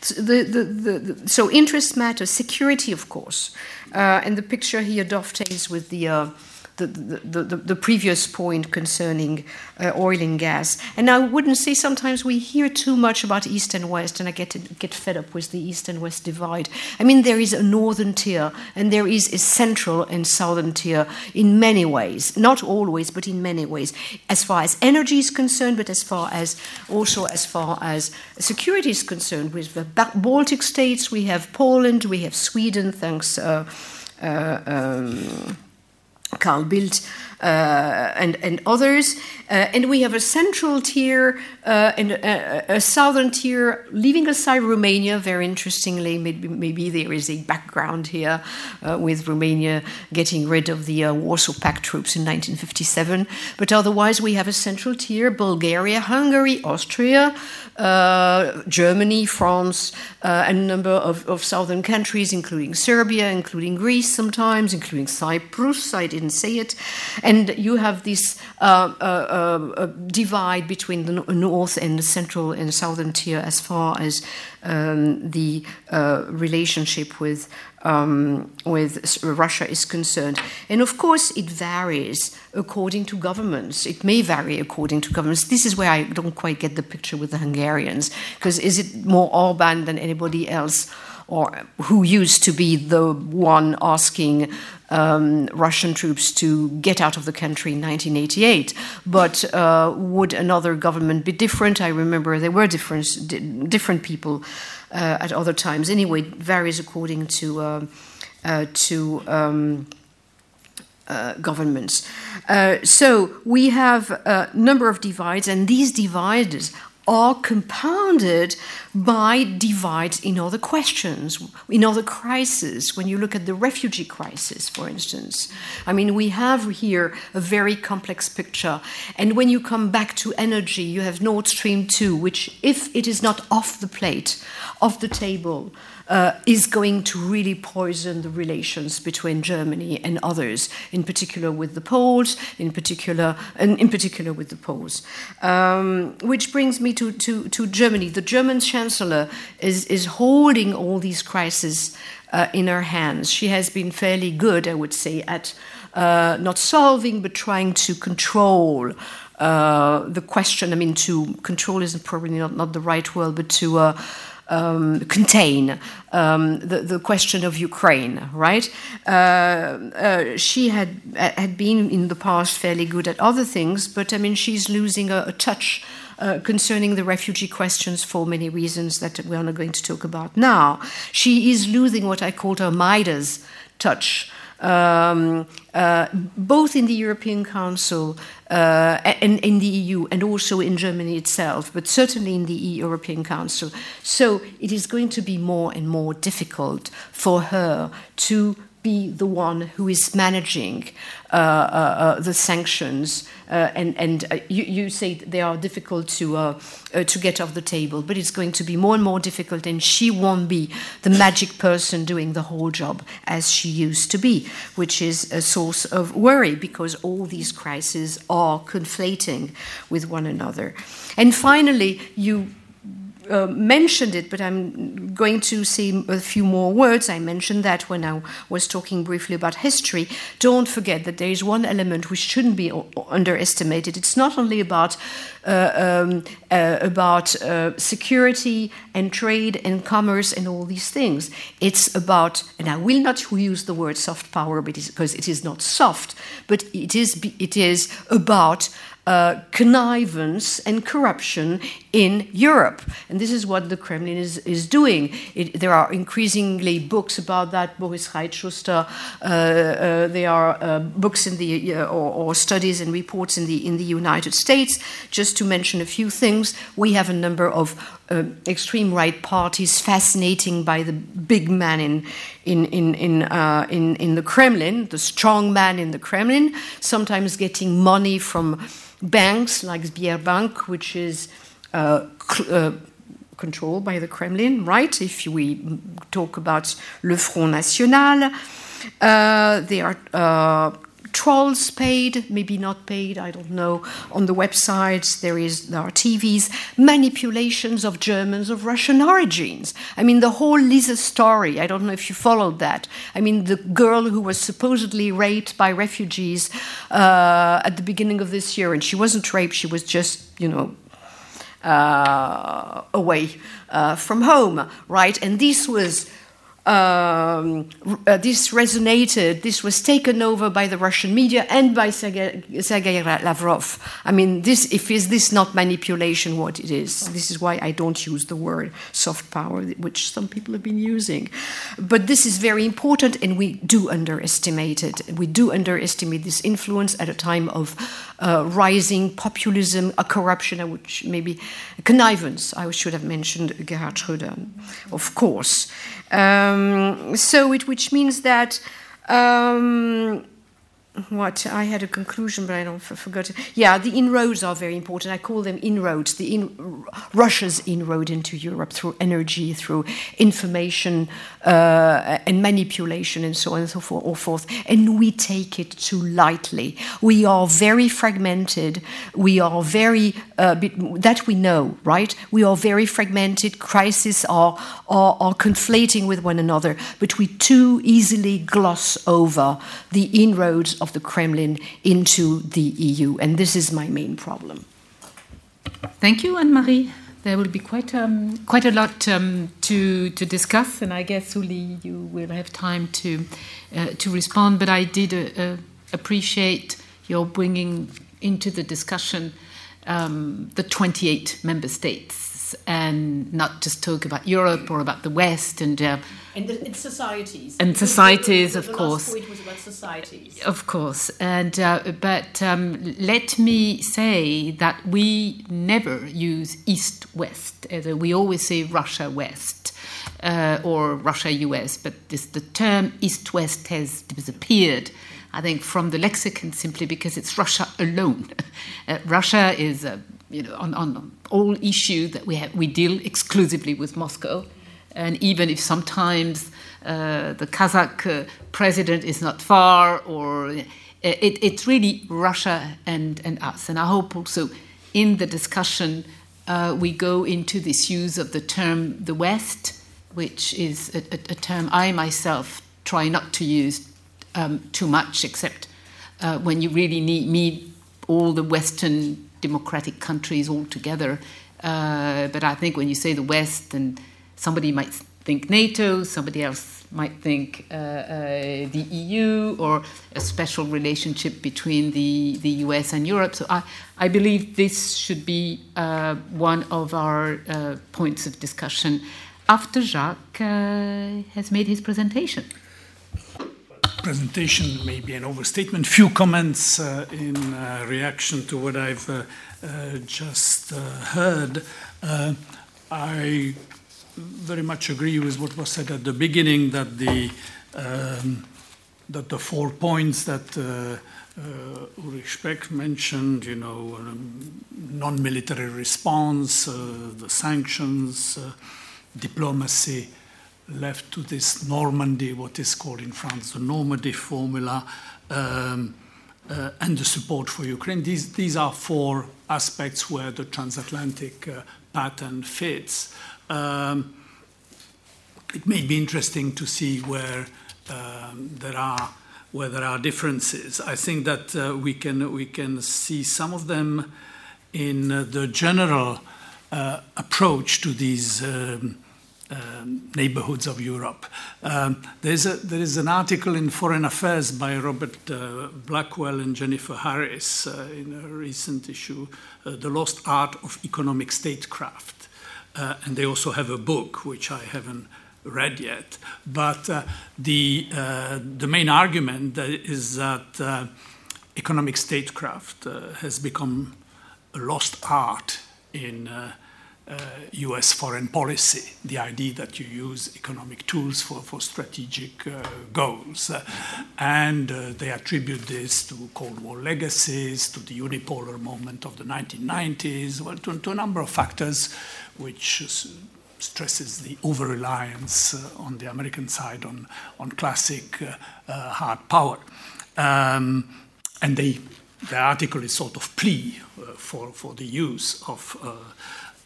Speaker 4: So, the, the, the, so interest matters, security, of course. Uh, and the picture here dovetails with the the, the, the, previous point concerning uh, oil and gas. And I wouldn't say sometimes we hear too much about East and West, and I get, get fed up with the East and West divide. I mean, there is a northern tier, and there is a central and southern tier in many ways. Not always, but in many ways. As far as energy is concerned, but as far as also as far as security is concerned, with the Baltic states, we have Poland, we have Sweden, thanks. Uh, uh, um, Carl Bildt uh, and, and others. Uh, and we have a central tier uh, and a, a, southern tier, leaving aside Romania, very interestingly. Maybe, maybe there is a background here uh, with Romania getting rid of the uh, Warsaw Pact troops in 1957. But otherwise, we have a central tier Bulgaria, Hungary, Austria, uh, Germany, France, and a number of, of southern countries, including Serbia, including Greece sometimes, including Cyprus. I didn't say it. And you have this uh, uh, uh, divide between the north and the central and southern tier as far as um, the relationship with um, with Russia is concerned. And of course, it varies according to governments. It may vary according to governments. This is where I don't quite get the picture with the Hungarians, because is it more Orban than anybody else? or who used to be the one asking um, Russian troops to get out of the country in 1988. But uh, would another government be different? I remember there were different, different people uh, at other times. Anyway, it varies according to, uh, uh to um, uh, governments. Uh, so we have a number of divides, and these divides are compounded by divides in other questions, in other crises. When you look at the refugee crisis, for instance, I mean, we have here a very complex picture. And when you come back to energy, you have Nord Stream 2, which, if it is not off the plate, off the table, uh, is going to really poison the relations between Germany and others, in particular with the Poles, in particular, and in particular with the Poles. Um, which brings me to, to, to Germany. The German chancellor is, is holding all these crises uh, in her hands. She has been fairly good, I would say, at uh, not solving but trying to control. Uh, the question, I mean, to control isn't probably not, not the right word, but to uh, um, contain um, the, the question of Ukraine, right? Uh, uh, she had had been in the past fairly good at other things, but I mean, she's losing a, a touch. Uh, concerning the refugee questions for many reasons that we are not going to talk about now. She is losing what I called her Midas touch um, uh, both in the European Council uh, and in the EU and also in Germany itself, but certainly in the European Council. So it is going to be more and more difficult for her to be the one who is managing uh, uh, uh, the sanctions. Uh, and and uh, you, you, say they are difficult to, uh, to get off the table, but it's going to be more and more difficult, and she won't be the magic person doing the whole job as she used to be, which is a source of worry because all these crises are conflating with one another. And finally, you uh, mentioned it, but I'm going to say a few more words. I mentioned that when I was talking briefly about history. Don't forget that there is one element which shouldn't be underestimated. It's not only about uh, um, uh, about uh, security and trade and commerce and all these things. It's about, and I will not use the word soft power because it is not soft, but it is it is about uh, connivance and corruption in Europe. And this is what the Kremlin is, is doing. It, there are increasingly books about that. Boris Reitschuster, uh, uh, there are uh, books in the, uh, or, or, studies and reports in the, in the United States. Just to mention a few things, we have a number of uh, extreme right parties fascinating by the big man in, in, in, in, uh, in, in the Kremlin, the strong man in the Kremlin, sometimes getting money from banks like Sberbank, which is uh, uh, controlled by the Kremlin, right? If we talk about Le Front National, uh, they are trolls paid, maybe not paid, I don't know. On the websites, there is there are TVs, manipulations of Germans of Russian origins. I mean, the whole Lisa story. I don't know if you followed that. I mean, the girl who was supposedly raped by refugees uh, at the beginning of this year, and she wasn't raped; she was just, you know, uh, away uh, from home, right? And this was um, uh, this resonated, this was taken over by the Russian media and by Sergei, Sergei Lavrov. I mean, this, if is this not manipulation, what it is? This is why I don't use the word soft power, which some people have been using. But this is very important, and we do underestimate it. We do underestimate this influence at a time of uh, rising populism, a corruption, which maybe connivance. I should have mentioned Gerhard Schröder, of course. Um, so it, which means that um, what I had a conclusion, but I don't I forgot. It. Yeah, the inroads are very important. I call them inroads. The in, Russia's inroad into Europe through energy, through information uh, and manipulation, and so on and so forth. And we take it too lightly. We are very fragmented. We are very uh, that we know, right? We are very fragmented. Crises are, are are conflating with one another, but we too easily gloss over the inroads of the Kremlin into the EU. And this is my main problem.
Speaker 1: Thank you, Anne Marie. There will be quite, um, quite a lot um, to, to discuss, and I guess, Uli, you will have time to, uh, to respond. But I did uh, uh, appreciate your bringing into the discussion um, the 28 member states us and not just talk about Europe or about the West and uh,
Speaker 4: and, the, and societies
Speaker 1: and societies, of
Speaker 4: the
Speaker 1: course.
Speaker 4: Last point was about societies.
Speaker 1: Of course, and uh, but um, let me say that we never use East-West. We always say Russia-West uh, or Russia-US, but this, the term East-West has disappeared. I think from the lexicon simply because it's Russia alone. [LAUGHS] Uh, Russia is, uh, you know, on, on all issues that we have, we deal exclusively with Moscow and even if sometimes uh, the Kazakh uh, president is not far, or uh, it, it's really Russia and, and us. And I hope also in the discussion uh, we go into this use of the term the West, which is a, a, a term I myself try not to use um, too much, except uh, when you really need, need all the Western democratic countries altogether. Uh, but I think when you say the West and somebody might think NATO, somebody else might think uh, uh, the EU or a special relationship between the, the US and Europe. So I, I believe this should be uh, one of our uh, points of discussion after Jacques uh, has made his presentation.
Speaker 5: Presentation may be an overstatement. Few comments uh, in reaction to what I've just heard. I very much agree with what was said at the beginning that the um, that the four points that uh, uh, Ulrich Speck mentioned, you know, um, non-military response, uh, the sanctions, uh, diplomacy, left to this Normandy, what is called in France the Normandy formula, um, uh, and the support for Ukraine. These, these are four aspects where the transatlantic uh, pattern fits. Um, it may be interesting to see where um, there are where there are differences. I think that uh, we can we can see some of them in uh, the general uh, approach to these um, um, neighborhoods of Europe. Um, there's a, there is an article in Foreign Affairs by Robert uh, Blackwill and Jennifer Harris uh, in a recent issue, uh, The Lost Art of Economic Statecraft. Uh, and they also have a book, which I haven't read yet. But uh, the, uh, the main argument is that economic statecraft has become a lost art in US uh, foreign policy, the idea that you use economic tools for, for strategic uh, goals. And uh, they attribute this to Cold War legacies, to the unipolar moment of the 1990s, well, to, to a number of factors which stresses the over reliance uh, on the American side on, on classic uh, uh, hard power. Um, and they, the article is sort of plea for, for the use of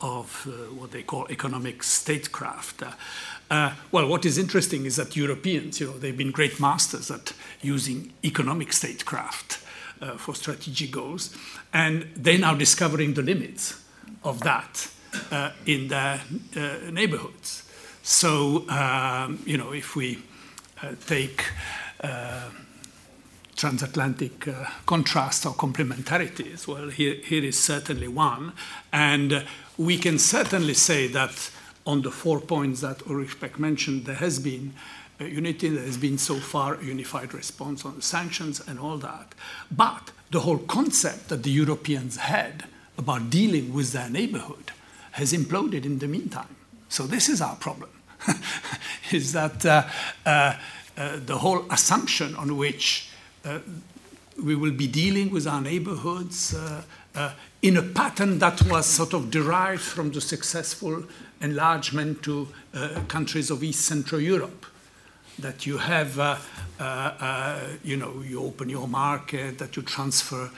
Speaker 5: of uh, what they call economic statecraft. Uh, uh, well, what is interesting is that Europeans, you know, they've been great masters at using economic statecraft uh, for strategic goals, and they're now discovering the limits of that uh, in their uh, neighborhoods. So, um, you know, if we take transatlantic uh, contrast or complementarities? Well, here, here is certainly one. And uh, we can certainly say that on the four points that Ulrich Speck mentioned, there has been unity, there has been so far a unified response on the sanctions and all that. But the whole concept that the Europeans had about dealing with their neighborhood has imploded in the meantime. So this is our problem, [LAUGHS] is that uh, uh, uh, the whole assumption on which uh, we will be dealing with our neighborhoods uh, uh, in a pattern that was sort of derived from the successful enlargement to uh, countries of East Central Europe. That you have, uh, uh, you know, you open your market, that you transfer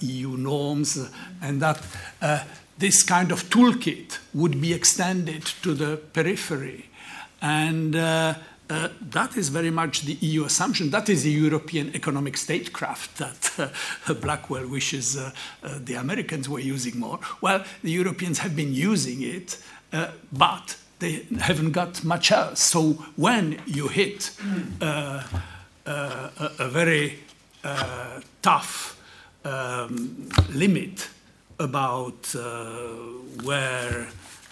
Speaker 5: EU norms, and that this kind of toolkit would be extended to the periphery. And uh, that is very much the EU assumption. That is the European economic statecraft that uh, [LAUGHS] Blackwill wishes uh, uh, the Americans were using more. Well, the Europeans have been using it, uh, but they haven't got much else. So when you hit uh, a, a, very tough um, limit about where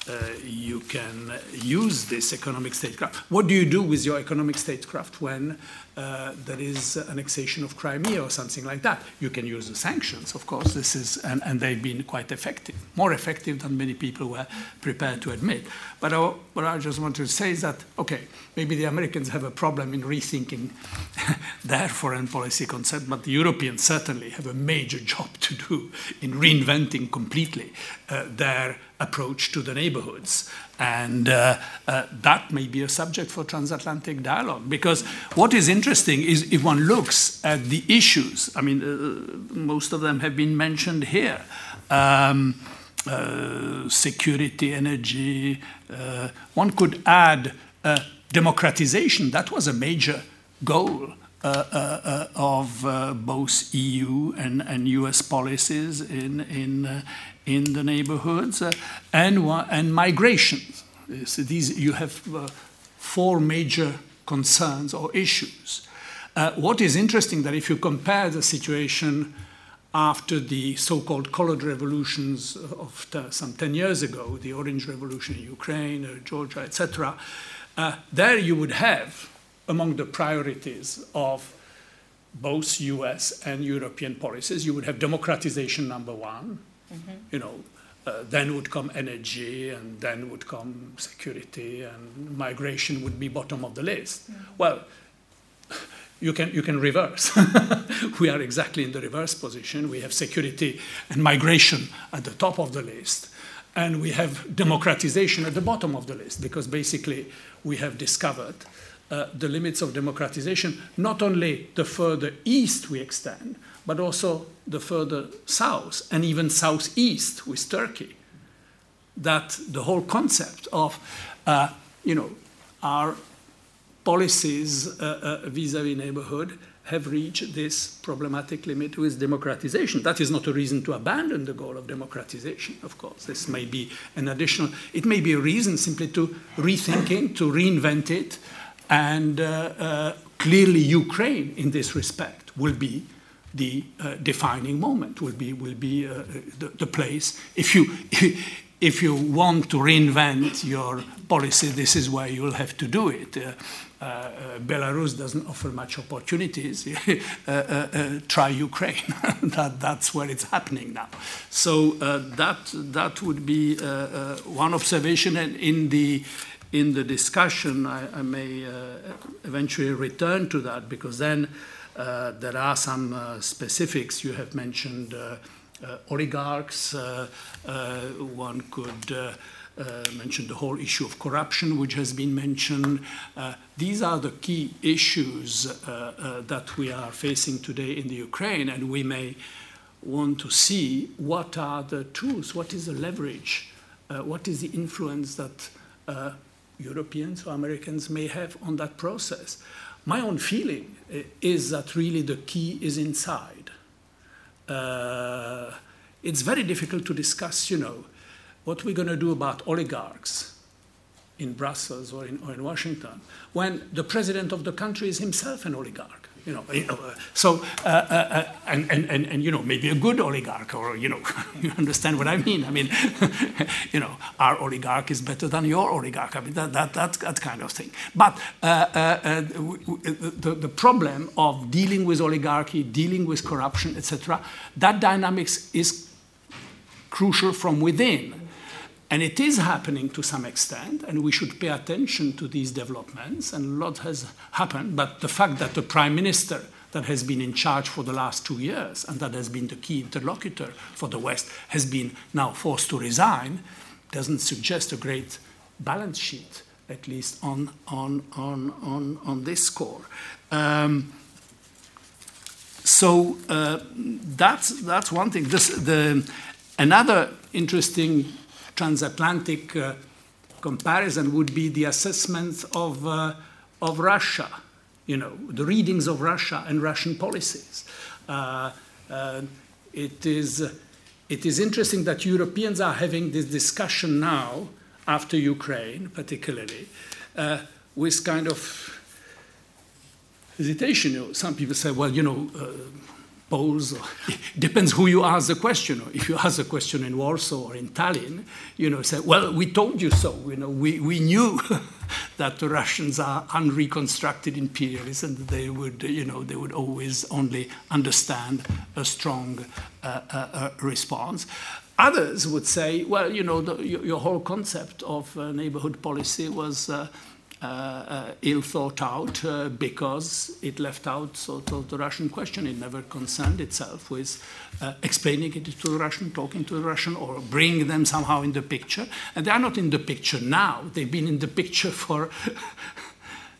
Speaker 5: Uh, you can use this economic statecraft. What do you do with your economic statecraft when uh, there is annexation of Crimea or something like that? You can use the sanctions, of course. This is, and, and they've been quite effective, more effective than many people were prepared to admit. But I, what I just want to say is that, okay, maybe the Americans have a problem in rethinking [LAUGHS] their foreign policy concept, but the Europeans certainly have a major job to do in reinventing completely uh, their approach to the neighborhoods. And uh, uh, that may be a subject for transatlantic dialogue. Because what is interesting is if one looks at the issues, I mean, uh, most of them have been mentioned here. Um, uh, security, energy. Uh, one could add uh, democratization. That was a major goal of both EU and, and US policies in, in, in the neighborhoods, and, and migration. So these, you have four major concerns or issues. what is interesting that if you compare the situation after the so-called colored revolutions of some 10 years ago, the Orange Revolution in Ukraine, uh, Georgia, etc., uh, there you would have among the priorities of both US and European policies. You would have democratization number one, mm-hmm. you know, uh, then would come energy, and then would come security, and migration would be bottom of the list. Mm-hmm. Well, you can, you can reverse. [LAUGHS] we are exactly in the reverse position. We have security and migration at the top of the list, and we have democratization at the bottom of the list, because basically we have discovered uh, the limits of democratization, not only the further east we extend, but also the further south and even southeast with Turkey. That the whole concept of, uh, you know, our policies vis a vis neighborhood have reached this problematic limit with democratization. That is not a reason to abandon the goal of democratization, of course. This may be an additional, it may be a reason simply to rethinking, to reinvent it, and uh, uh, clearly, Ukraine, in this respect, will be the uh, defining moment, will be, will be the, the place. If you, [LAUGHS] if you want to reinvent your policy, this is where you will have to do it. Uh, uh, Belarus doesn't offer much opportunities. [LAUGHS] uh, try Ukraine. [LAUGHS] that, that's where it's happening now. So that, that would be one observation. And in the in the discussion, I, I may uh, eventually return to that because then uh, Uh, there are some uh, specifics. You have mentioned uh, uh, oligarchs. Uh, uh one could uh, mention the whole issue of corruption, which has been mentioned. these are the key issues that we are facing today in the Ukraine, and we may want to see what are the tools, what is the leverage, what is the influence that Europeans or Americans may have on that process. My own feeling eh, is that really the key is inside. Uh, it's very difficult to discuss, you know, what we're going to do about oligarchs in Brussels or in, or in Washington when the president of the country is himself an oligarch. You know, you know so uh, uh, uh, and, and, and, and you know maybe a good oligarch or you know [LAUGHS] you understand what I mean. I mean, [LAUGHS] you know, our oligarch is better than your oligarch. I mean that that that, that kind of thing. But the the problem of dealing with oligarchy, dealing with corruption, etc. That dynamics is crucial from within. And it is happening to some extent, and we should pay attention to these developments. And a lot has happened, but the fact that the prime minister that has been in charge for the last two years and that has been the key interlocutor for the West has been now forced to resign doesn't suggest a great balance sheet, at least on, on, on, on, on this score. Um, so uh, that's, that's one thing. This, the, another interesting transatlantic uh, comparison would be the assessment of, uh, of Russia, you know, the readings of Russia and Russian policies. Uh, uh it, is, it is interesting that Europeans are having this discussion now, after Ukraine particularly, uh, with kind of hesitation. You know, some people say, well, you know, depends who you ask the question. If you ask the question in Warsaw or in Tallinn, you know, say, well, we told you so. You know, we, we knew [LAUGHS] that the Russians are unreconstructed imperialists and they would, you know, they would always only understand a strong uh, uh, uh response. Others would say, well, you know, the, your, your, whole concept of uh, neighborhood policy was uh, ill thought out uh, because it left out sort of the Russian question. It never concerned itself with explaining it to the Russian, talking to the Russian, or bringing them somehow in the picture. And they are not in the picture now. They've been in the picture [LAUGHS] for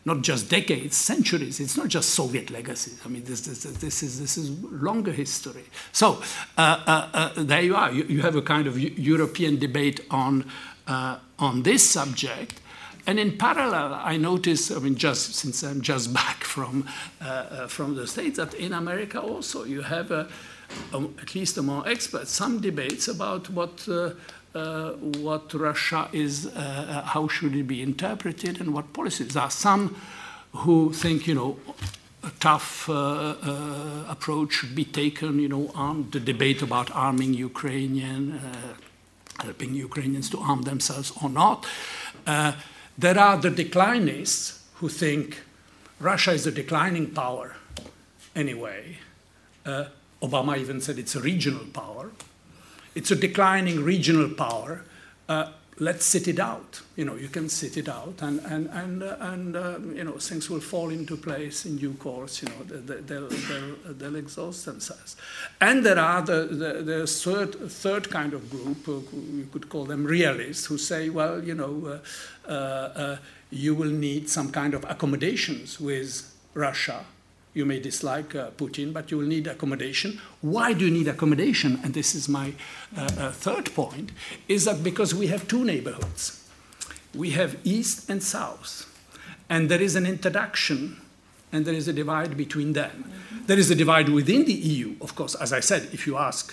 Speaker 5: not just decades, centuries. It's not just Soviet legacy. I mean, this, this, this is, this is longer history. So uh, uh, uh, there you are. You, you, have a kind of European debate on, on this subject. And in parallel, I notice, I mean, just since I'm just [LAUGHS] back from, uh, uh, from the States, that in America also you have, a, a, at least among experts, some debates about what, uh, uh what Russia is, uh, uh, how should it be interpreted, and what policies. There are some who think, you know, a tough approach should be taken, you know, arm, the debate about arming Ukrainian, helping Ukrainians to arm themselves or not. There are the declinists who think Russia is a declining power anyway. Uh, Obama even said it's a regional power. It's a declining regional power. Uh, let's sit it out. You know, you can sit it out, and and and uh, and uh, you know things will fall into place in due course. You know, they'll they'll, they'll exhaust themselves. And there are the the, the third third kind of group, uh, you could call them realists, who say, well, you know, uh, uh, uh, you will need some kind of accommodations with Russia you may dislike uh, Putin, but you will need accommodation. Why do you need accommodation? And this is my uh, uh, third point is that because we have two neighborhoods. We have East and South. And there is an introduction and there is a divide between them. Mm-hmm. There is a divide within the EU. Of course, as I said, if you ask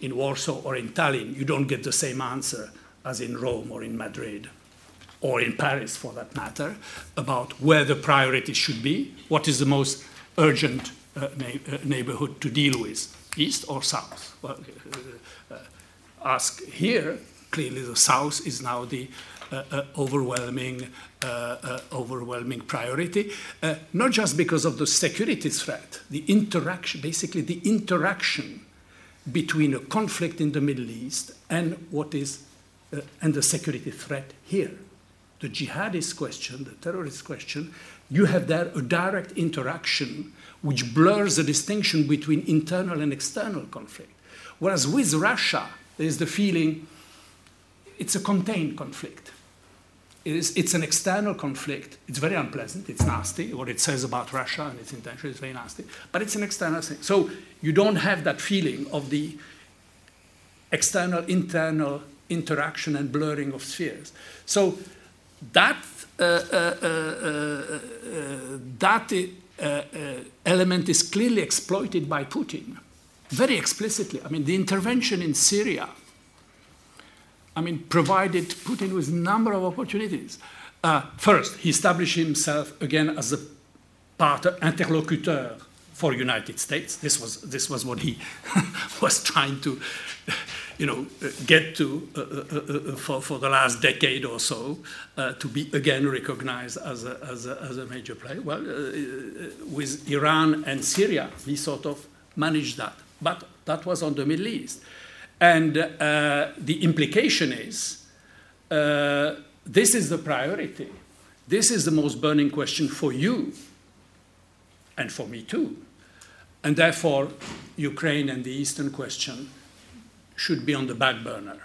Speaker 5: in Warsaw or in Tallinn, you don't get the same answer as in Rome or in Madrid or in Paris for that matter, about where the priorities should be, what is the most urgent uh, uh, neighborhood to deal with, east or south? Well, uh, uh, ask here, clearly the south is now the uh, overwhelming, overwhelming priority, not just because of the security threat, the interaction, basically the interaction between a conflict in the Middle East and what is and the security threat here. The jihadist question, the terrorist question, you have there a direct interaction which blurs the distinction between internal and external conflict. Whereas with Russia, there is the feeling it's a contained conflict. It is, it's an external conflict. It's very unpleasant. It's nasty. What it says about Russia and its intention is very nasty. But it's an external thing. So you don't have that feeling of the external internal interaction and blurring of spheres. So that that element is clearly exploited by Putin, very explicitly. I mean, the intervention in Syria, I mean, provided Putin with a number of opportunities. Uh, first, he established himself again as a part interlocutor for United States. This was this was what he [LAUGHS] was trying to you know, uh, get to uh uh, uh, uh, uh, for, for the last decade or so to be again recognized as a, as a, as a major player. Well, with Iran and Syria, we sort of managed that. But that was on the Middle East. And the implication is this is the priority. This is the most burning question for you and for me too. And therefore, Ukraine and the Eastern question should be on the back burner,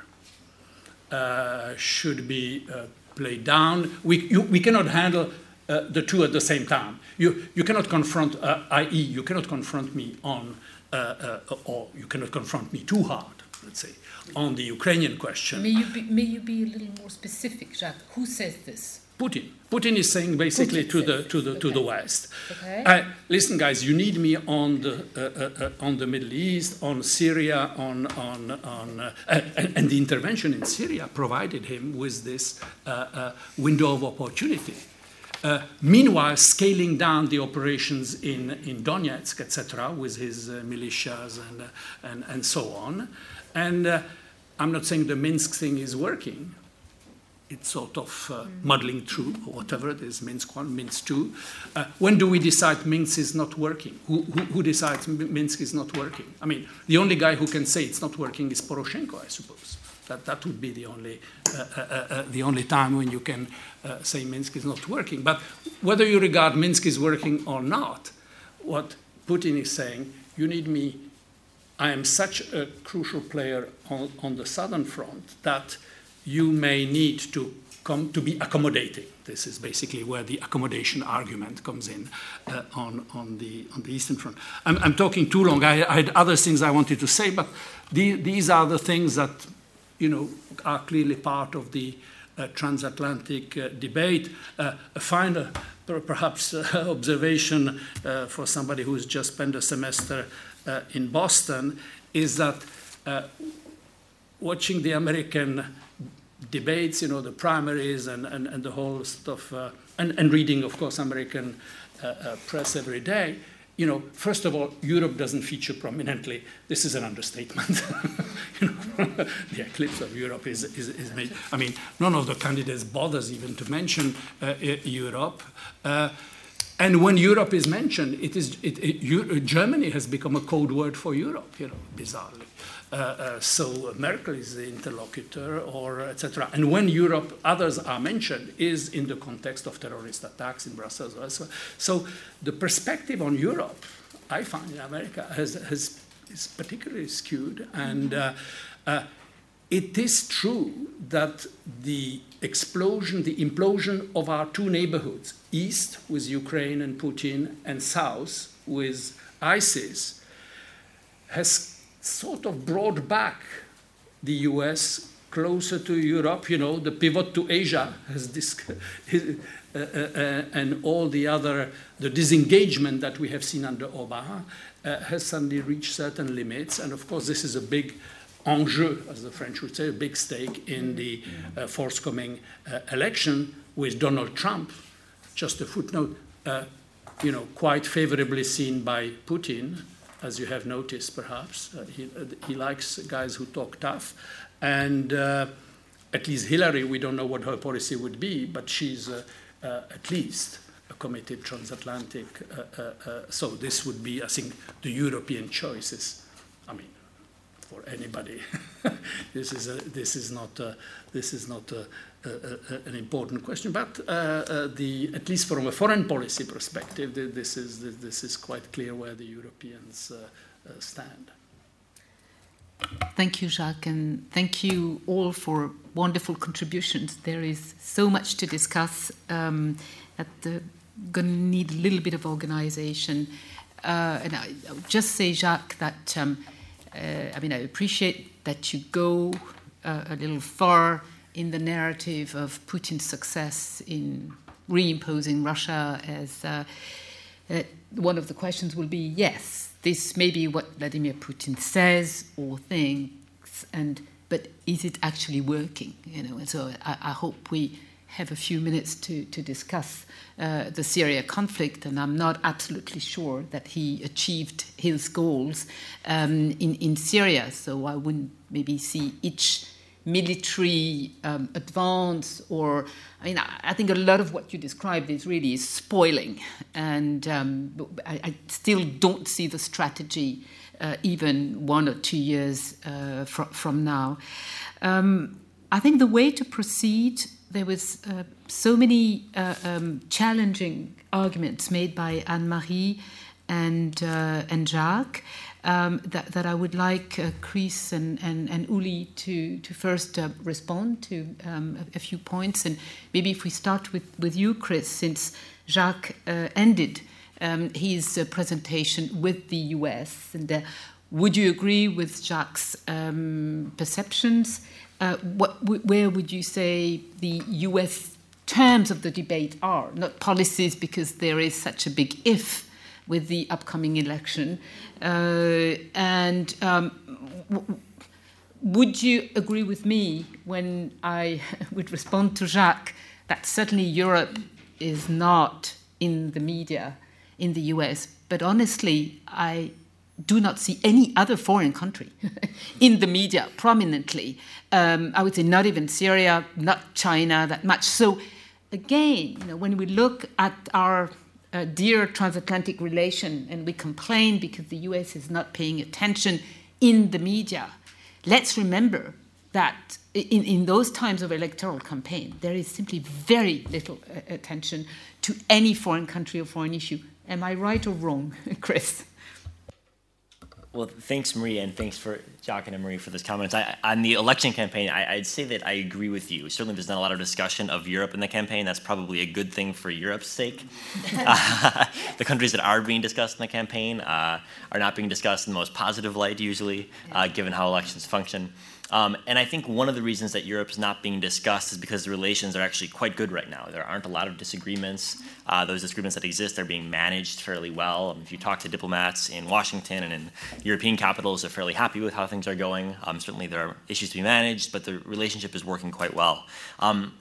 Speaker 5: uh, should be uh, played down. We, you, we cannot handle uh, the two at the same time. You, you cannot confront, uh, i.e., you cannot confront me on, uh, uh, or you cannot confront me too hard, let's say, on the Ukrainian question.
Speaker 1: May you be, may you be a little more specific, Jacques? Who says this?
Speaker 5: Putin. Putin is saying basically Putin to the to the okay. to the West. Okay. Uh, listen, guys, you need me on the uh, uh, uh on the Middle East, on Syria, on on on, uh, and, and, the intervention in Syria provided him with this uh, window of opportunity. uh, meanwhile scaling down the operations in, in Donetsk, etc., with his uh, militias and, uh, and, and so on. And uh, I'm not saying the Minsk thing is working. It's sort of uh, muddling through, or whatever is, Minsk 1, Minsk 2. Uh, when do we decide Minsk is not working? Who, who, who decides Minsk is not working? I mean, the only guy who can say it's not working is Poroshenko, I suppose. That, that would be the only, uh, uh, uh, the only time when you can say Minsk is not working. But whether you regard Minsk is working or not, what Putin is saying, you need me. I am such a crucial player on, on the southern front that you may need to come to be accommodating. This is basically where the accommodation argument comes in uh, on, on, the, on the Eastern Front. I'm, I'm talking too long. I, I, had other things I wanted to say, but the, these are the things that you know, are clearly part of the uh, transatlantic uh, debate. Uh, a final, perhaps, uh, [LAUGHS] observation uh, for somebody who's just spent a semester uh, in Boston is that watching the American debates, you know, the primaries and, and, and the whole stuff, uh, and, and reading, of course, American uh, uh, press every day, you know, first of all, Europe doesn't feature prominently. This is an understatement. [LAUGHS] you know, [LAUGHS] the eclipse of Europe is, is, is. I mean, none of the candidates bothers even to mention uh, Europe. Uh, and when Europe is mentioned, it is it, it, Germany has become a code word for Europe. You know, bizarrely. Uh, uh, so Merkel is the interlocutor, or etc. And when Europe, others are mentioned, is in the context of terrorist attacks in Brussels. Also. So the perspective on Europe, I find in America, has, has is particularly skewed, and uh, uh, it is true that the explosion, the implosion of our two neighborhoods, east with Ukraine and Putin, and south with ISIS, has sort of brought back the US closer to Europe. You know, the pivot to Asia has this, [LAUGHS] uh, uh, uh, and all the other, the disengagement that we have seen under Obama uh, has suddenly reached certain limits. And of course, this is a big enjeu, as the French would say, a big stake in the uh, forthcoming uh, election with Donald Trump. Just a footnote, you know, quite favorably seen by Putin as you have noticed, perhaps. Uh, he, uh, he likes guys who talk tough. And uh, at least Hillary, we don't know what her policy would be, but she's uh, uh, at least a committed transatlantic. Uh, so this would be, I think, the European choices. I mean, for anybody, [LAUGHS] this is a, this is not a, this is not a, an important question, but uh, uh, the, at least from a foreign policy perspective, this is, this is quite clear where the Europeans uh, stand.
Speaker 1: Thank you, Jacques, and thank you all for wonderful contributions. There is so much to discuss um, that the going to need a little bit of organization. Uh, and I, would just say, Jacques, that um, uh, I mean, I appreciate that you go uh, a little far in the narrative of Putin's success in reimposing Russia as uh, uh, one of the questions will be yes, this may be what Vladimir Putin says or thinks, and but is it actually working? You know, and so I, I hope we have a few minutes to, to discuss uh, the Syria conflict, and I'm not absolutely sure that he achieved his goals um, in, in Syria. So I wouldn't maybe see each military um, advance or I mean I, think a lot of what you described is really spoiling and um, I, I, still don't see the strategy uh, even one or two years uh, fr- from now. Um, I think the way to proceed there was uh, so many uh, um, challenging arguments made by Anne Marie and uh, and Jacques um, that, that I would like uh, Chris and, and, and Uli to, to first uh, respond to um, a, a, few points. And maybe if we start with, with you, Chris, since Jacques uh, ended um, his presentation with the US. And would you agree with Jacques' um, perceptions? Uh, what, where would you say the US terms of the debate are? Not policies, because there is such a big if with the upcoming election. Uh, and um, would you agree with me when I [LAUGHS] would respond to Jacques that certainly Europe is not in the media in the US. But honestly, I do not see any other foreign country [LAUGHS] in the media prominently. Um, I would say not even Syria, not China that much. So again, you know, when we look at our uh, dear transatlantic relation and we complain because the US is not paying attention in the media, let's remember that in, in those times of electoral campaign, there is simply very little uh, attention to any foreign country or foreign issue. Am I right or wrong, [LAUGHS] Chris?
Speaker 3: Well, thanks, Marie, and thanks for Jacques and Marie for those comments. I, on the election campaign, I, would say that I agree with you. Certainly, there's not a lot of discussion of Europe in the campaign. That's probably a good thing for Europe's sake. [LAUGHS] uh, [LAUGHS] the countries that are being discussed in the campaign uh, are not being discussed in the most positive light, usually, uh, given how elections function. Um, and I think one of the reasons that Europe is not being discussed is because the relations are actually quite good right now. There aren't a lot of disagreements. Uh, those disagreements that exist are being managed fairly well. Um, if you talk to diplomats in Washington and in European capitals, they're fairly happy with how things are going. Um, certainly, there are issues to be managed, but the relationship is working quite well. Um,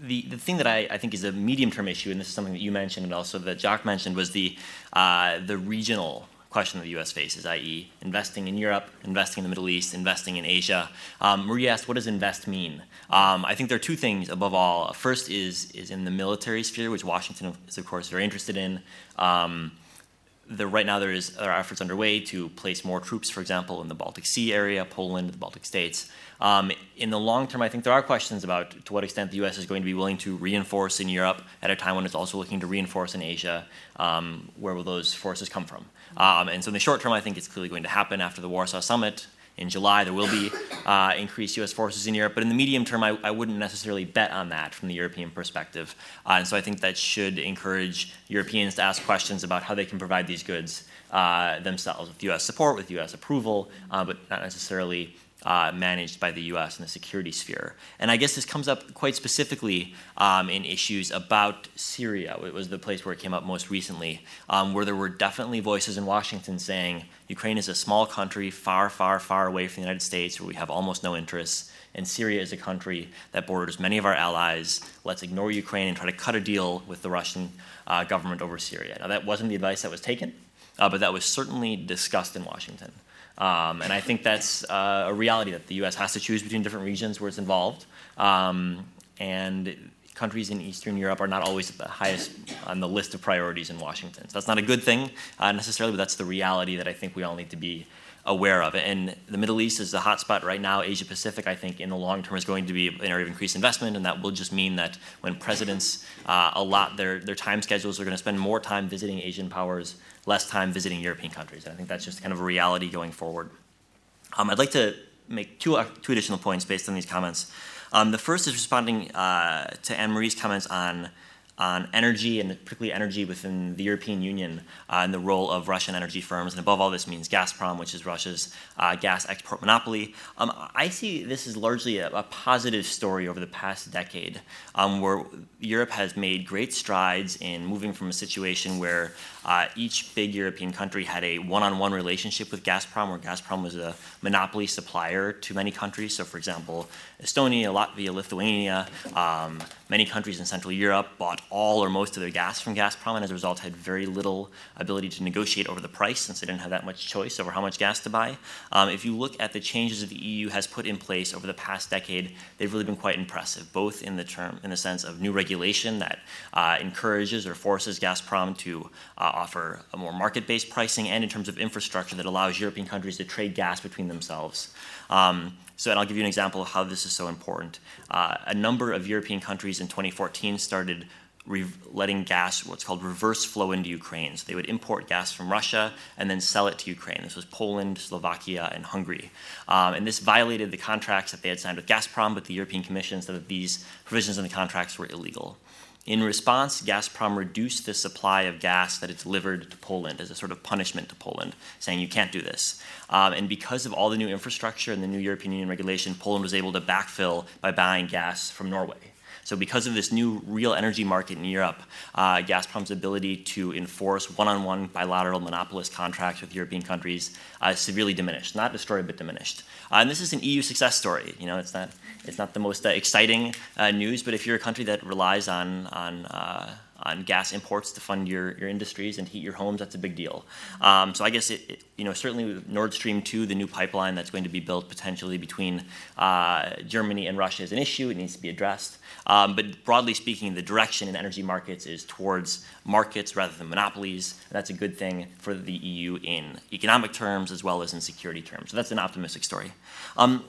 Speaker 3: the, the thing that I, I think is a medium term issue, and this is something that you mentioned and also that Jacques mentioned, was the, uh, the regional question that the U.S. faces, i.e., investing in Europe, investing in the Middle East, investing in Asia. Um, Marie asked, "What does invest mean?" Um, I think there are two things above all. First is is in the military sphere, which Washington is of course very interested in. Um, the, right now, there is there are efforts underway to place more troops, for example, in the Baltic Sea area, Poland, the Baltic states. Um, in the long term, I think there are questions about to what extent the U.S. is going to be willing to reinforce in Europe at a time when it's also looking to reinforce in Asia. Um, where will those forces come from? Um, and so, in the short term, I think it's clearly going to happen after the Warsaw Summit in July. There will be [COUGHS] uh, increased U.S. forces in Europe, but in the medium term, I, I wouldn't necessarily bet on that from the European perspective. Uh, and so, I think that should encourage Europeans to ask questions about how they can provide these goods uh, themselves with U.S. support, with U.S. approval, uh, but not necessarily uh, managed by the US in the security sphere. And I guess this comes up quite specifically um, in issues about Syria. It was the place where it came up most recently, um, where there were definitely voices in Washington saying Ukraine is a small country far, far, far away from the United States where we have almost no interests. And Syria is a country that borders many of our allies. Let's ignore Ukraine and try to cut a deal with the Russian uh, government over Syria. Now, that wasn't the advice that was taken, uh, but that was certainly discussed in Washington. Um, and I think that's uh, a reality that the U.S. has to choose between different regions where it's involved. Um, and countries in Eastern Europe are not always at the highest on the list of priorities in Washington. So that's not a good thing uh, necessarily, but that's the reality that I think we all need to be aware of. And the Middle East is the hotspot right now. Asia Pacific, I think, in the long term is going to be an area of increased investment, and that will just mean that when presidents uh, allot their, their time schedules, they're going to spend more time visiting Asian powers less time visiting European countries. And I think that's just kind of a reality going forward. Um, I'd like to make two, uh, two additional points based on these comments. Um, the first is responding uh, to Anne Marie's comments on on energy and particularly energy within the European Union uh, and the role of Russian energy firms. And above all, this means Gazprom, which is Russia's uh, gas export monopoly. Um, I see this as largely a, a, positive story over the past decade, um, where Europe has made great strides in moving from a situation where uh, each big European country had a one on one relationship with Gazprom, where Gazprom was a monopoly supplier to many countries. So, for example, Estonia, Latvia, Lithuania, um, many countries in Central Europe bought all or most of their gas from Gazprom, and as a result, had very little ability to negotiate over the price since they didn't have that much choice over how much gas to buy. Um, if you look at the changes that the EU has put in place over the past decade, they've really been quite impressive, both in the term, in the sense of new regulation that uh, encourages or forces Gazprom to uh, offer a more market-based pricing, and in terms of infrastructure that allows European countries to trade gas between themselves. Um, so, and I'll give you an example of how this is so important. Uh, a number of European countries in 2014 started letting gas, what's called reverse flow into Ukraine. So they would import gas from Russia and then sell it to Ukraine. This was Poland, Slovakia, and Hungary. Um, and this violated the contracts that they had signed with Gazprom, but the European Commission said that these provisions in the contracts were illegal. In response, Gazprom reduced the supply of gas that it delivered to Poland as a sort of punishment to Poland, saying you can't do this. Um, and because of all the new infrastructure and the new European Union regulation, Poland was able to backfill by buying gas from Norway. So, because of this new real energy market in Europe, uh, Gazprom's ability to enforce one on one bilateral monopolist contracts with European countries uh, is severely diminished. Not destroyed, but diminished. Uh, and this is an EU success story. You know, it's not, it's not the most uh, exciting uh, news, but if you're a country that relies on, on, uh, on gas imports to fund your, your industries and heat your homes, that's a big deal. Um, so I guess it, it, you know certainly with Nord Stream 2, the new pipeline that's going to be built potentially between uh, Germany and Russia is an issue. It needs to be addressed. Um, but broadly speaking, the direction in energy markets is towards markets rather than monopolies. And that's a good thing for the EU in economic terms as well as in security terms. So that's an optimistic story. Um,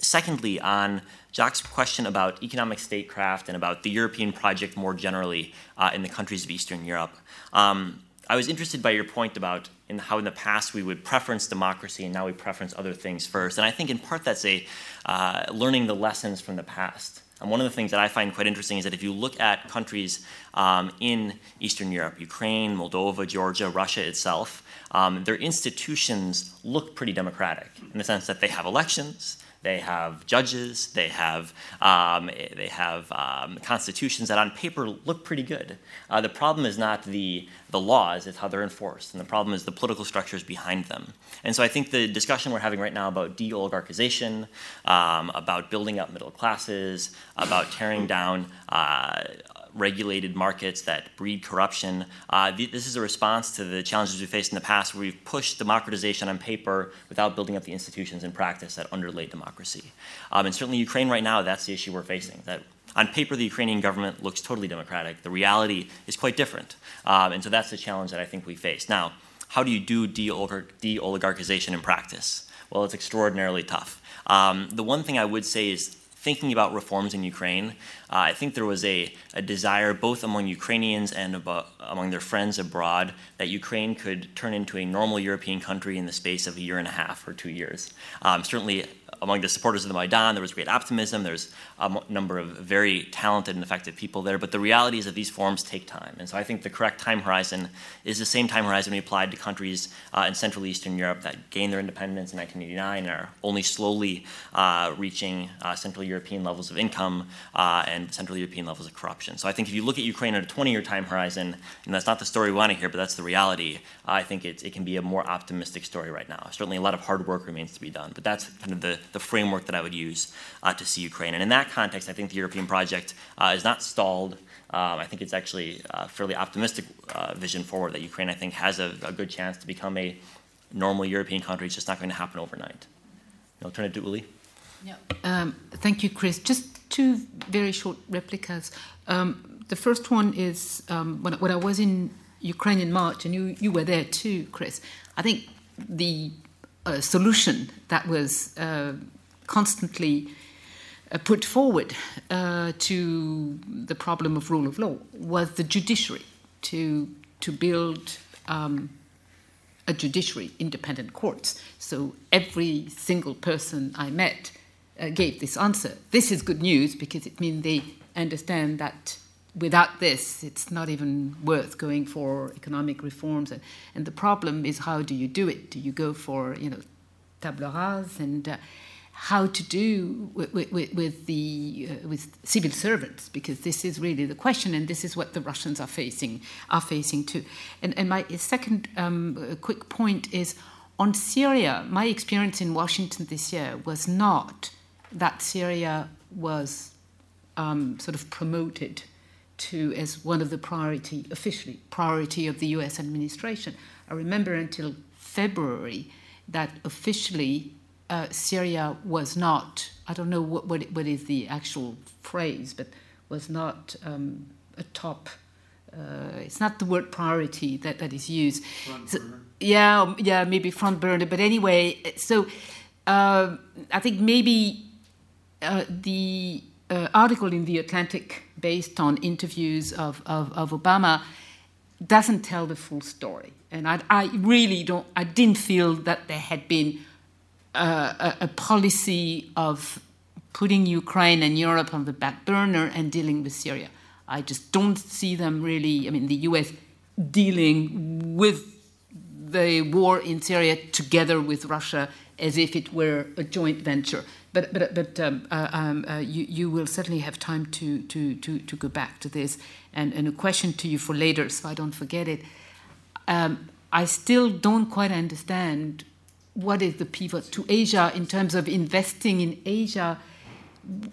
Speaker 3: secondly, on Jacques' question about economic statecraft and about the European project more generally uh, in the countries of Eastern Europe. Um, I was interested by your point about in how in the past we would preference democracy and now we preference other things first. And I think in part that's a uh, learning the lessons from the past. And one of the things that I find quite interesting is that if you look at countries um, in Eastern Europe, Ukraine, Moldova, Georgia, Russia itself, um, their institutions look pretty democratic in the sense that they have elections, they have judges. They have um, they have um, constitutions that, on paper, look pretty good. Uh, the problem is not the the laws; it's how they're enforced, and the problem is the political structures behind them. And so, I think the discussion we're having right now about de-oligarchization, um, about building up middle classes, about tearing down. Uh, regulated markets that breed corruption. Uh, this is a response to the challenges we faced in the past where we've pushed democratization on paper without building up the institutions in practice that underlay democracy. Um, and certainly, Ukraine right now, that's the issue we're facing. That on paper, the Ukrainian government looks totally democratic. The reality is quite different. Um, and so that's the challenge that I think we face. Now, how do you do de oligarchization in practice? Well, it's extraordinarily tough. Um, the one thing I would say is thinking about reforms in Ukraine, uh, I think there was a, a, desire both among Ukrainians and among their friends abroad that Ukraine could turn into a normal European country in the space of a year and a half or two years. Um, certainly, among the supporters of the Maidan, there was great optimism. There's a number of very talented and effective people there. But the reality is that these forms take time. And so I think the correct time horizon is the same time horizon we applied to countries uh, in Central Eastern Europe that gained their independence in 1989 and are only slowly uh, reaching uh, Central European levels of income uh, and Central European levels of corruption. So I think if you look at Ukraine at a 20 year time horizon, and that's not the story we want to hear, but that's the reality, I think it, it can be a more optimistic story right now. Certainly a lot of hard work remains to be done, but that's kind of the, the framework that I would use uh, to see Ukraine. And in that context, I think the European project uh, is not stalled. Um, I think it's actually a fairly optimistic uh, vision forward that Ukraine, I think, has a, a, good chance to become a normal European country. It's just not going to happen overnight. I'll turn it to Uli.
Speaker 1: Yeah. Um, thank you, Chris. Just two very short replicas. Um, the first one is um, when, when I was in Ukraine in March, and you, you were there too, Chris. I think the uh, solution that was uh, constantly uh, put forward uh, to the problem of rule of law was the judiciary to to build um, a judiciary, independent courts. So every single person I met uh, gave this answer. This is good news because it means they understand that without this, it's not even worth going for economic reforms. And, and the problem is, how do you do it? Do you go for you know table rase and uh, how to do with, with, with the uh, with civil servants because this is really the question and this is what the Russians are facing are facing too. And, and my second um, quick point is on Syria. My experience in Washington this year was not that Syria was um, sort of promoted to as one of the priority officially priority of the U.S. administration. I remember until February that officially uh, Syria was not, I don't know what, what, what is the actual phrase, but was not um, a top, uh, it's not the word priority that, that is used. So, yeah, yeah, maybe front burner. But anyway, so uh, I think maybe uh, the uh, article in The Atlantic, based on interviews of, of, of Obama, doesn't tell the full story. And I, I really don't, I didn't feel that there had been a, a, policy of putting Ukraine and Europe on the back burner and dealing with Syria. I just don't see them really, I mean, the US dealing with the war in Syria together with Russia as if it were a joint venture. But, but, but um, uh, um, uh, you, you will certainly have time to, to, to, to go back to this. And, and a question to you for later, so I don't forget it. Um, I still don't quite understand what is the pivot to Asia in terms of investing in Asia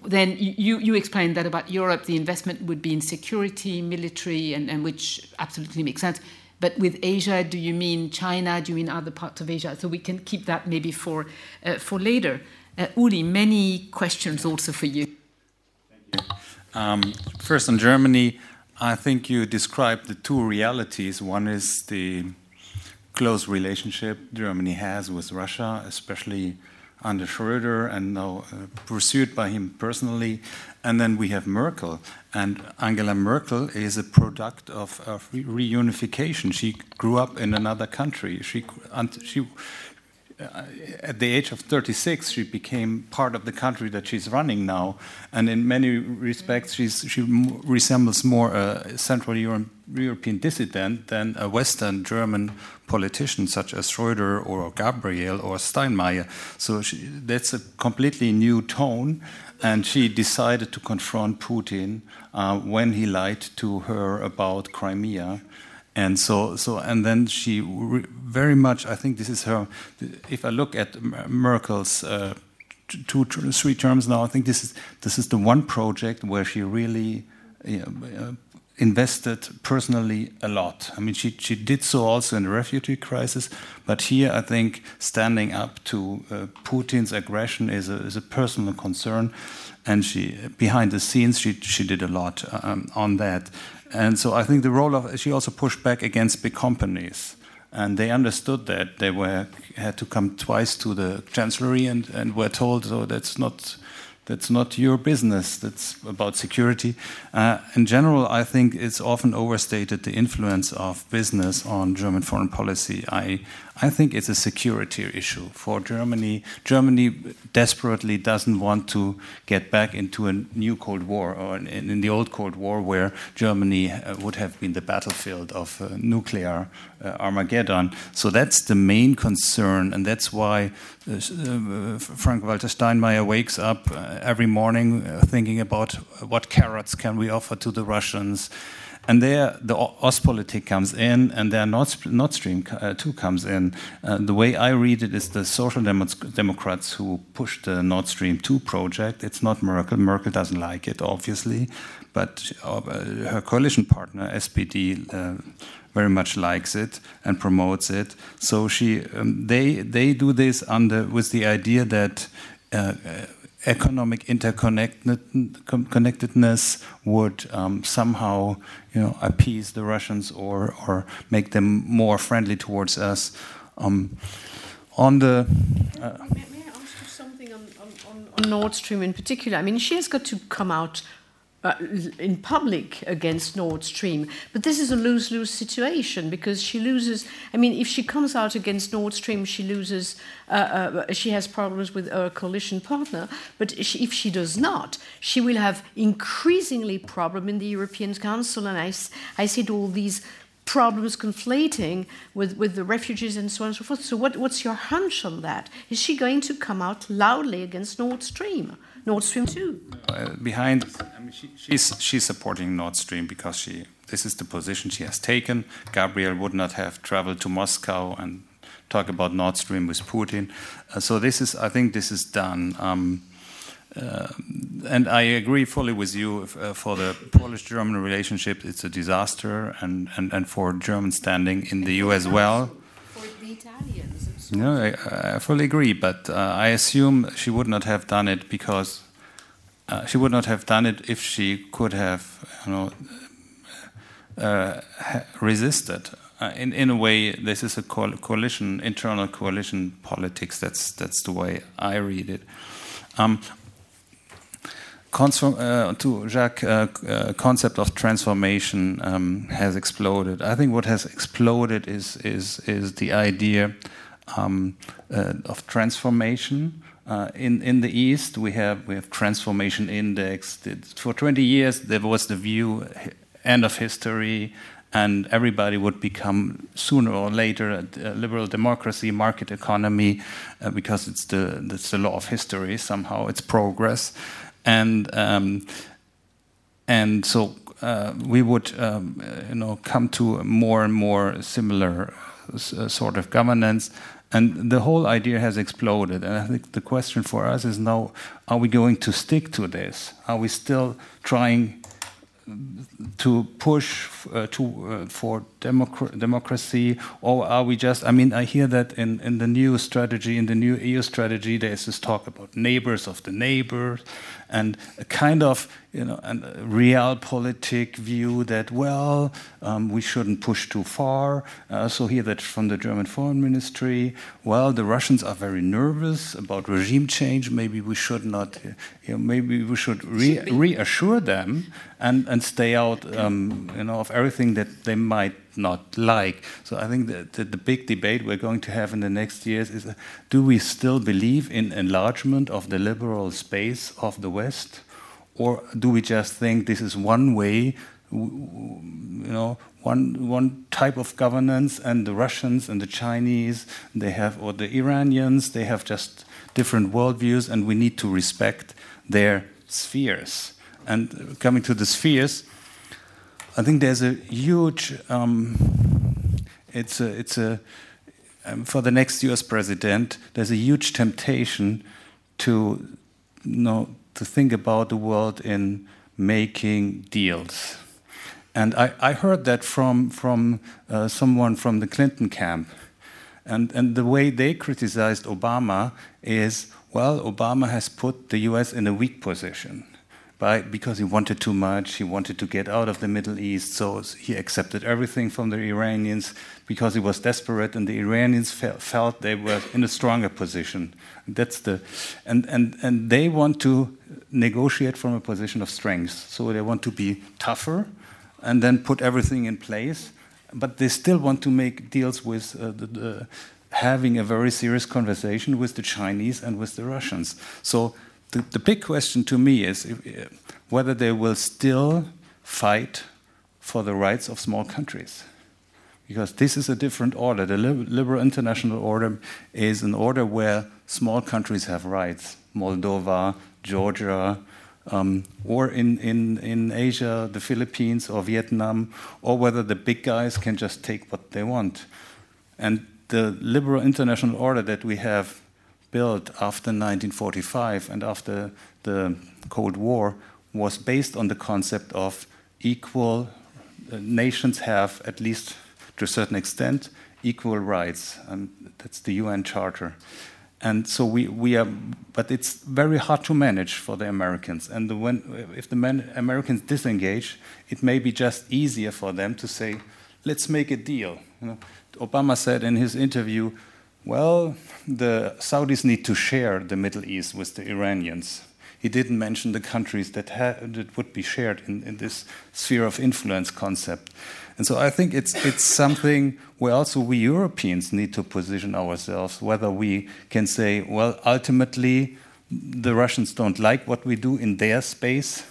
Speaker 1: then you, you explained that about Europe, the investment would be in security, military, and, and which absolutely makes sense. But with Asia, do you mean China? Do you mean other parts of Asia? So we can keep that maybe for, uh, for later. Uh, Uli, many questions also for you.
Speaker 2: Um, first, on Germany, I think you described the two realities. One is the close relationship Germany has with Russia, especially under Schröder and now uh, pursued by him personally. And then we have Merkel. And Angela Merkel is a product of, of reunification. She grew up in another country. She, she, at the age of 36, she became part of the country that she's running now. And in many respects, she resembles more a Central Euro European dissident than a Western German politician such as Schröder or Gabriel or Steinmeier. So she, that's a completely new tone. And she decided to confront Putin uh, when he lied to her about Crimea and so so and then she very much i think this is her if i look at merkel's uh, two three terms now i think this is this is the one project where she really know, uh, invested personally a lot. I mean she she did so also in the refugee crisis but here i think standing up to uh, putin's aggression is a is a personal concern. And she behind the scenes she she did a lot um, on that and so I think the role of she also pushed back against big companies, and they understood that they were had to come twice to the chancellery and and were told, so that's not that's not your business. That's about security. Uh, in general, I think it's often overstated the influence of business on German foreign policy. I I think it's a security issue for Germany. Germany desperately doesn't want to get back into a new Cold War or in, in the old Cold War where Germany uh, would have been the battlefield of uh, nuclear uh, Armageddon. So that's the main concern, and that's why uh, uh, Frank Walter Steinmeier wakes up uh, every morning thinking about what carrots can we offer to the Russians and there the Ostpolitik comes in, and there Nord, Nord Stream uh, 2 comes in. Uh, the way I read it is the Social Democrats who pushed the Nord Stream 2 project. It's not Merkel. Merkel doesn't like it, obviously, but uh, her coalition partner, SPD, uh, very much likes it and promotes it. So she, um, they, they do this under with the idea that uh, economic interconnectedness would um, somehow you know, appease the Russians or, or make them more friendly towards us. Um, on the.
Speaker 4: Uh, may, I ask you something on, on, on Nord Stream in particular? I mean, she has got to come out uh, in public against Nord Stream. But this is a lose lose situation because she loses. I mean, if she comes out against Nord Stream, she loses, uh, uh, she has problems with her coalition partner. But she, if she does not, she will have increasingly problem in the European Council. And I, I see all these problems conflating with, with the refugees and so on and so forth. So, what, what's your hunch on that? Is she going to come out loudly against Nord Stream? Nord Stream 2?
Speaker 2: Uh, behind, I mean, she, she's, she's supporting Nord Stream because she, this is the position she has taken. Gabriel would not have traveled to Moscow and talk about Nord Stream with Putin. Uh, so this is, I think, this is done. Um, uh, and I agree fully with you. Uh, for the Polish-German relationship, it's a disaster, and, and, and for German standing in the EU as well.
Speaker 4: For the Italians.
Speaker 2: No, I, I fully agree, but uh, I assume she would not have done it because uh, she would not have done it if she could have, you know, uh, resisted. Uh, in in a way, this is a coalition, internal coalition politics. That's that's the way I read it. Um, uh, to Jacques, uh, uh, concept of transformation um, has exploded. I think what has exploded is is is the idea um, uh, of transformation. Uh, in in the East, we have we have transformation index. For 20 years, there was the view end of history, and everybody would become sooner or later a, liberal democracy, market economy, uh, because it's the it's the law of history. Somehow, it's progress, and um, and so uh, we would um, you know come to more and more similar uh, sort of governance. And the whole idea has exploded. And I think the question for us is now are we going to stick to this? Are we still trying to push uh, to uh, for democ democracy, or are we just? I mean, I hear that in, in the new strategy, in the new EU strategy, there is this talk about neighbors of the neighbors, and a kind of you know a realpolitik view that well um, we shouldn't push too far. I also hear that from the German foreign ministry. Well, the Russians are very nervous about regime change. Maybe we should not. You know, maybe we should re reassure them and and stay out um, you know of everything that they might not like. So I think that the, the, big debate we're going to have in the next years is: uh, Do we still believe in enlargement of the liberal space of the West, or do we just think this is one way? You know, one one type of governance, and the Russians and the Chinese, they have, or the Iranians, they have just different worldviews, and we need to respect their spheres. And coming to the spheres, I think there's a huge. Um, it's a. It's a. Um, for the next U.S. president, there's a huge temptation to, you know, to think about the world in making deals. And I, I heard that from from uh, someone from the Clinton camp, and and the way they criticized Obama is, well, Obama has put the U.S. in a weak position because he wanted too much, he wanted to get out of the Middle East, so he accepted everything from the Iranians because he was desperate, and the Iranians fe felt they were in a stronger position. That's the, and, and, and they want to negotiate from a position of strength, so they want to be tougher and then put everything in place, but they still want to make deals with uh, the, the having a very serious conversation with the Chinese and with the Russians. So the, the big question to me is if, uh, whether they will still fight for the rights of small countries. Because this is a different order. The liberal international order is an order where small countries have rights. Moldova, Georgia, um, or in, in, in Asia, the Philippines or Vietnam, or whether the big guys can just take what they want. And the liberal international order that we have built after 1945 and after the Cold War was based on the concept of equal uh, nations have, at least to a certain extent, equal rights. And that's the UN Charter. And so we, we are, but it's very hard to manage for the Americans. And the, when, if the Americans disengage, it may be just easier for them to say, let's make a deal. You know, Obama said in his interview, well, the Saudis need to share the Middle East with the Iranians. He didn't mention the countries that, that would be shared in, in, this sphere of influence concept. And so I think it's, it's something where also we Europeans need to position ourselves, whether we can say, well, ultimately, the Russians don't like what we do in their space,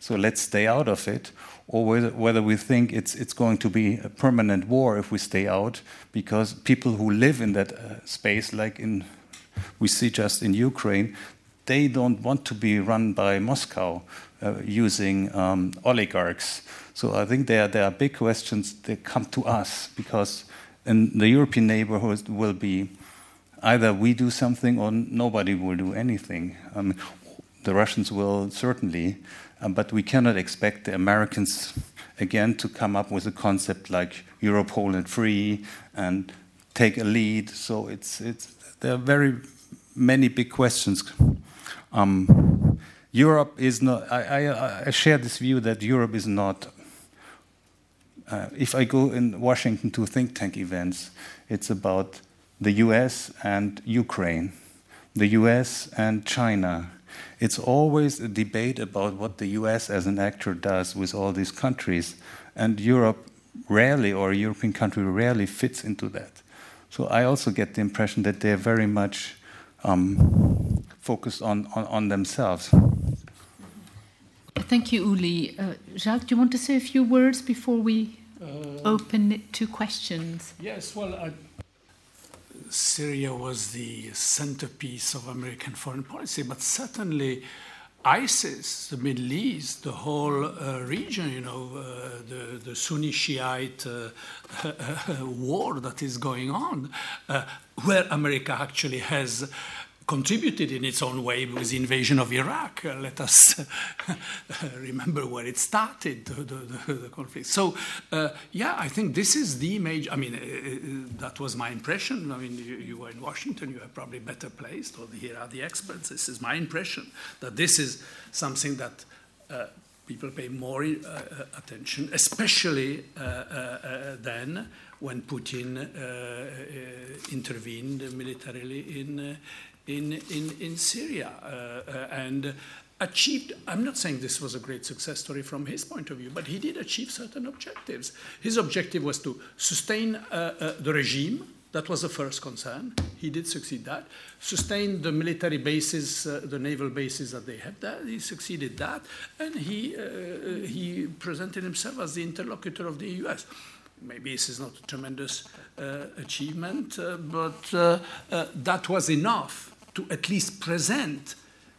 Speaker 2: so let's stay out of it, or whether, we think it's, it's going to be a permanent war if we stay out, because people who live in that uh, space, like in we see just in Ukraine, they don't want to be run by Moscow uh, using um, oligarchs. So I think there, there are big questions that come to us because in the European neighborhood will be either we do something or nobody will do anything. Um, the Russians will certainly, um, but we cannot expect the Americans again to come up with a concept like Europe whole and free and take a lead. So it's it's there are very many big questions. Um, Europe is not. I, I, I, share this view that Europe is not. Uh, if I go in Washington to think tank events, it's about the U.S. and Ukraine, the U.S. and China, it's always a debate about what the US as an actor does with all these countries, and Europe rarely, or a European country rarely fits into that. So I also get the impression that they're very much um, focused on, on, on, themselves.
Speaker 1: Thank you, Uli. Uh, Jacques, do you want to say a few words before we uh, open it to questions?
Speaker 5: Yes, well, I Syria was the centerpiece of American foreign policy, but certainly ISIS, the Middle East, the whole uh, region, you know, uh, the, the Sunni Shiite uh, [LAUGHS] war that is going on, uh, where America actually has contributed in its own way with the invasion of Iraq. Uh, let us [LAUGHS] remember where it started, the, the, the conflict. So, uh, yeah, I think this is the major. I mean, uh, that was my impression. I mean, you, you, were in Washington, you are probably better placed, or here are the experts. This is my impression that this is something that uh, people pay more uh, attention, especially uh, then when Putin intervened militarily in in, in, in Syria uh, uh, and achieved. I'm not saying this was a great success story from his point of view, but he did achieve certain objectives. His objective was to sustain uh, the regime. That was the first concern. He did succeed that. Sustain the military bases, uh, the naval bases that they had there. He succeeded that, and he uh, he presented himself as the interlocutor of the U.S maybe this is not a tremendous uh, achievement, but that was enough to at least present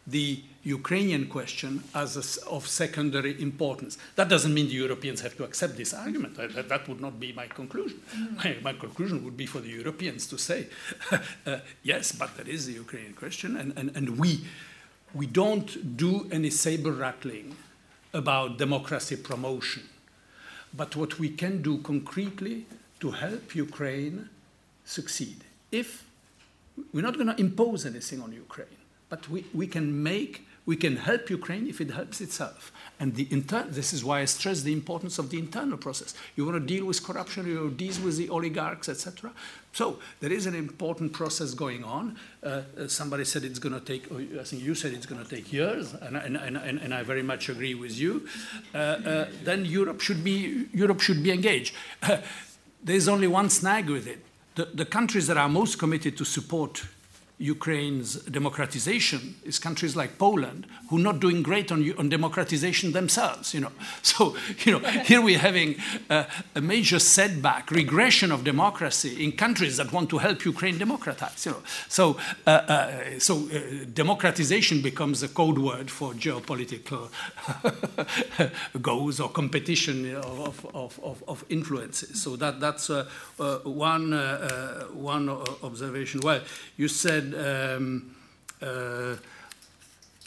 Speaker 5: the Ukrainian question as a, of secondary importance. That doesn't mean the Europeans have to accept this argument. That, that would not be my conclusion. Mm. My, my, conclusion would be for the Europeans to say, [LAUGHS] uh, yes, but there is the Ukrainian question, and, and, and we, we don't do any saber rattling about democracy promotion. But what we can do concretely to help Ukraine succeed. If we're not going to impose anything on Ukraine, but we, we can make, we can help Ukraine if it helps itself. And the inter- this is why I stress the importance of the internal process. You want to deal with corruption, you want to deal with the oligarchs, etc. So there is an important process going on. Uh, uh somebody said it's going to take, I think you said it's going to take years, and, and, and, and, I very much agree with you. Uh, uh, then Europe should be, Europe should be engaged. [LAUGHS] there's only one snag with it the, the countries that are most committed to support Ukraine's democratization is countries like Poland, who are not doing great on, on democratization themselves. You know, [LAUGHS] so you know here we're having a, major setback, regression of democracy in countries that want to help Ukraine democratize. You know, so uh, uh, so uh, democratization becomes a code word for geopolitical [LAUGHS] goals or competition of, of, of, of, influences. So that that's uh, uh, one one observation. Well, you said um,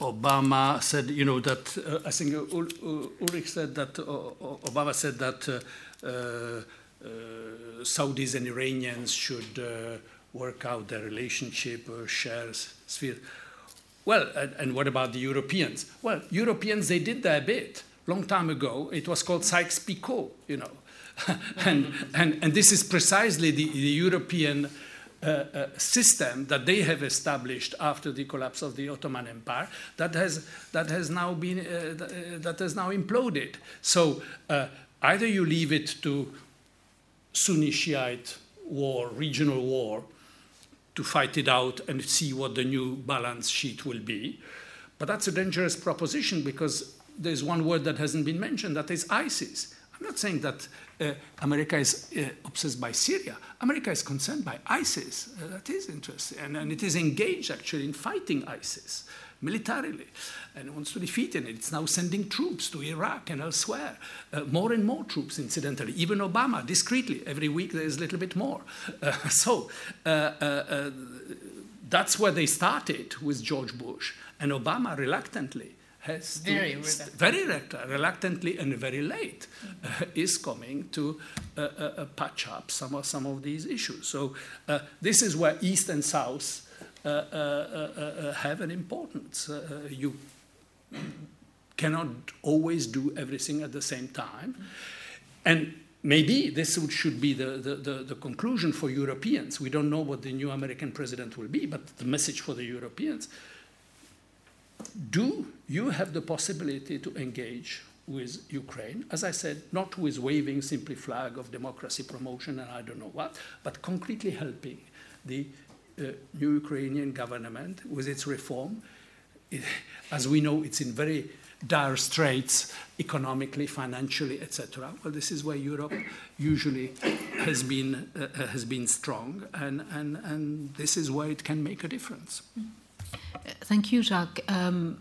Speaker 5: Obama said, you know, that uh, I think Ulrich said that uh, Obama said that uh, uh, Saudis and Iranians should work out their relationship or share sphere. Well, and, and, what about the Europeans? Well, Europeans, they did their bit. Long time ago, it was called Sykes-Picot, you know. [LAUGHS] and, and, and this is precisely the, the European uh, system that they have established after the collapse of the Ottoman Empire that has that has now been uh, uh that has now imploded. So uh, either you leave it to Sunni Shiite war, regional war, to fight it out and see what the new balance sheet will be. But that's a dangerous proposition because there's one word that hasn't been mentioned that is ISIS. I'm not saying that uh, America is uh, obsessed by Syria. America is concerned by ISIS. Uh, that is interesting. And, and, it is engaged actually in fighting ISIS militarily and wants to defeat it. It's now sending troops to Iraq and elsewhere. Uh, more and more troops, incidentally. Even Obama, discreetly, every week there's a little bit more. Uh, [LAUGHS] so uh, that's where they started with George Bush. And Obama reluctantly has
Speaker 4: very,
Speaker 5: to,
Speaker 4: reluctant.
Speaker 5: very reluctantly and very late uh, is coming to uh, uh, uh, patch up some of, some of these issues. So uh, this is where East and South uh, have an importance. you cannot always do everything at the same time. And maybe this should be the, the, the, the, conclusion for Europeans. We don't know what the new American president will be, but the message for the Europeans do you have the possibility to engage with Ukraine, as I said, not with waving simply flag of democracy promotion and I don't know what, but concretely helping the uh, new Ukrainian government with its reform. It, as we know, it's in very dire straits economically, financially, etc. Well, this is where Europe usually has been, uh, has been strong, and, and, and this is where it can make a difference.
Speaker 1: Thank you, Jacques. Um,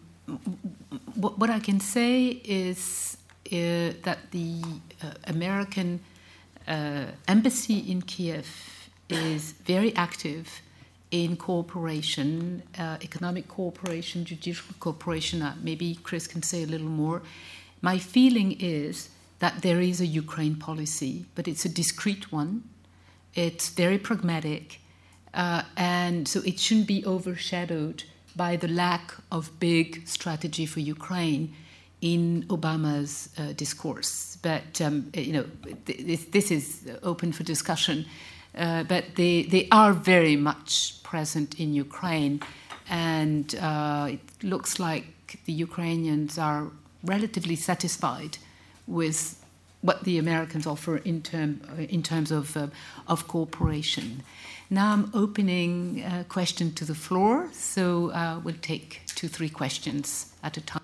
Speaker 1: what, what I can say is uh, that the uh, American uh, embassy in Kiev is very active in cooperation, uh, economic cooperation, judicial cooperation. Uh, maybe Chris can say a little more. My feeling is that there is a Ukraine policy, but it's a discrete one. It's very pragmatic, uh, and so it shouldn't be overshadowed by the lack of big strategy for Ukraine in Obama's uh, discourse. But um, you know, this, this, is open for discussion. Uh, but they, they are very much present in Ukraine, and uh, it looks like the Ukrainians are relatively satisfied with what the Americans offer in, term, in terms of, uh, of cooperation. Now I'm opening a question to the floor, so uh, we'll take two, three questions at a time.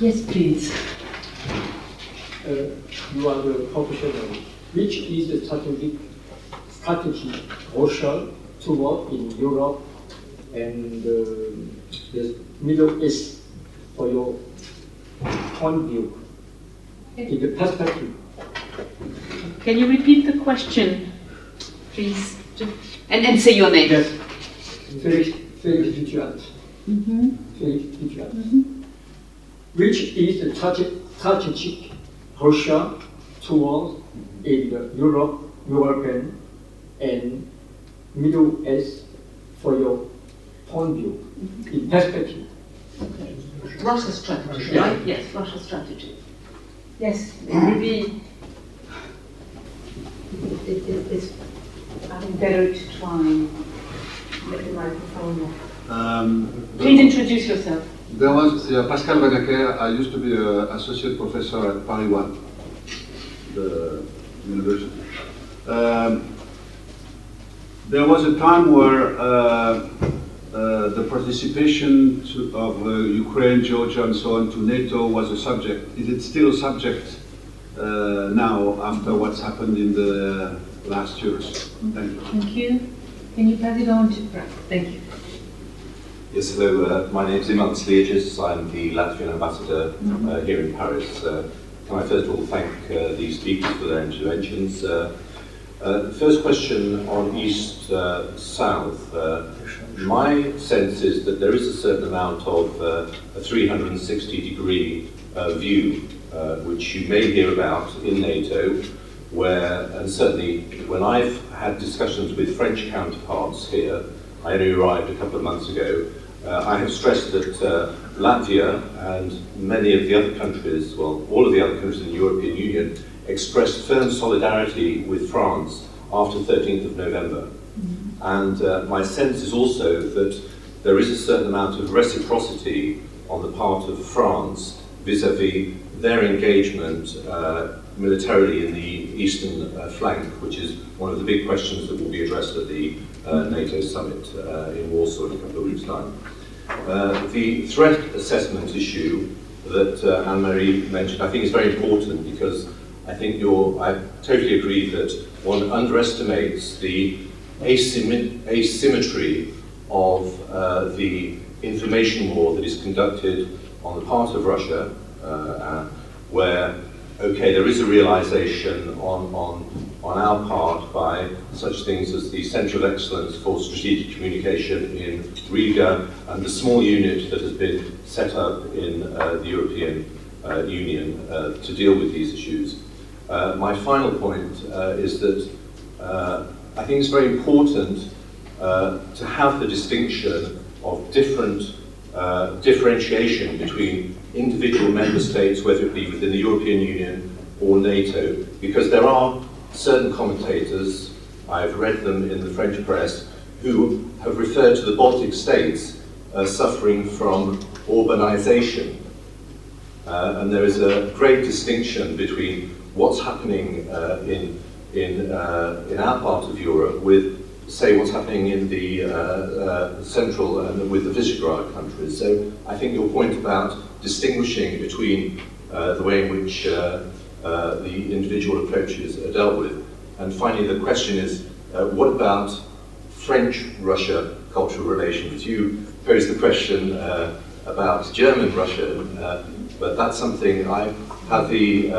Speaker 6: Yes, please.
Speaker 7: Uh, you are the professional. Which is the strategic strategy Russia toward in Europe and uh, the Middle East for your point of view in the perspective?
Speaker 6: Can you repeat the question? Please. And, and say your name.
Speaker 7: Yes. Felix, Felix Vigilant. Mm-hmm. Felix Vigilant. Mm-hmm. Which is the strategic Russia towards in Europe, European, and Middle East for your point of view, mm-hmm. in perspective?
Speaker 6: Okay. Russia strategy, yeah. right? Yes, Russia strategy. Yes, maybe it, it, it's I think better to try and get the microphone um, Please introduce yourself.
Speaker 8: There was uh, Pascal Vannecker. I used to be an associate professor at Paris 1, the university. Um, there was a time where uh, uh, the participation to, of uh, Ukraine, Georgia, and so on to NATO was a subject. Is it still a subject uh, now after what's happened in the last years. Thank you.
Speaker 6: Thank you. Can you pass it on to Brad? Thank you.
Speaker 9: Yes, hello. Uh, my name is Imants Liegis. I'm the Latvian ambassador mm -hmm. uh, here in Paris. Uh, can I first of all thank uh, the speakers for their interventions? Uh, uh, the first question on East-South. my sense is that there is a certain amount of a 360 degree view, which you may hear about in NATO, where, and certainly when I've had discussions with French counterparts here, I only arrived a couple of months ago, uh, I have stressed that uh, Latvia and many of the other countries, well, all of the other countries in the European Union, expressed firm solidarity with France after 13th of November. Mm-hmm. And uh, my sense is also that there is a certain amount of reciprocity on the part of France vis-à-vis their engagement uh, militarily in the eastern uh, flank, which is one of the big questions that will be addressed at the uh, NATO summit uh, in Warsaw in a couple of weeks' time. Uh, the threat assessment issue that uh, Anne-Marie mentioned, I think is very important because I think you're, I totally agree that one underestimates the asymmetry of the information war that is conducted on the part of Russia, where okay, there is a realization on, on, on our part by such things as the Centre of Excellence for Strategic Communication in Riga and the small unit that has been set up in uh, the European uh, Union uh, to deal with these issues. Uh, my final point uh, is that uh, I think it's very important to have the distinction of different differentiation between individual member states, whether it be within the European Union or NATO, because there are certain commentators, I've read them in the French press, who have referred to the Baltic states as suffering from urbanization. Uh, and there is a great distinction between what's happening uh, in, in, uh, in our part of Europe with say what's happening in the uh, uh, central and with the Visegrad countries. So I think your point about distinguishing between uh, the way in which uh, uh, the individual approaches are dealt with. And finally, the question is, uh, what about French-Russia cultural relations? You posed the question about German Russian, uh, but that's something I've had the uh,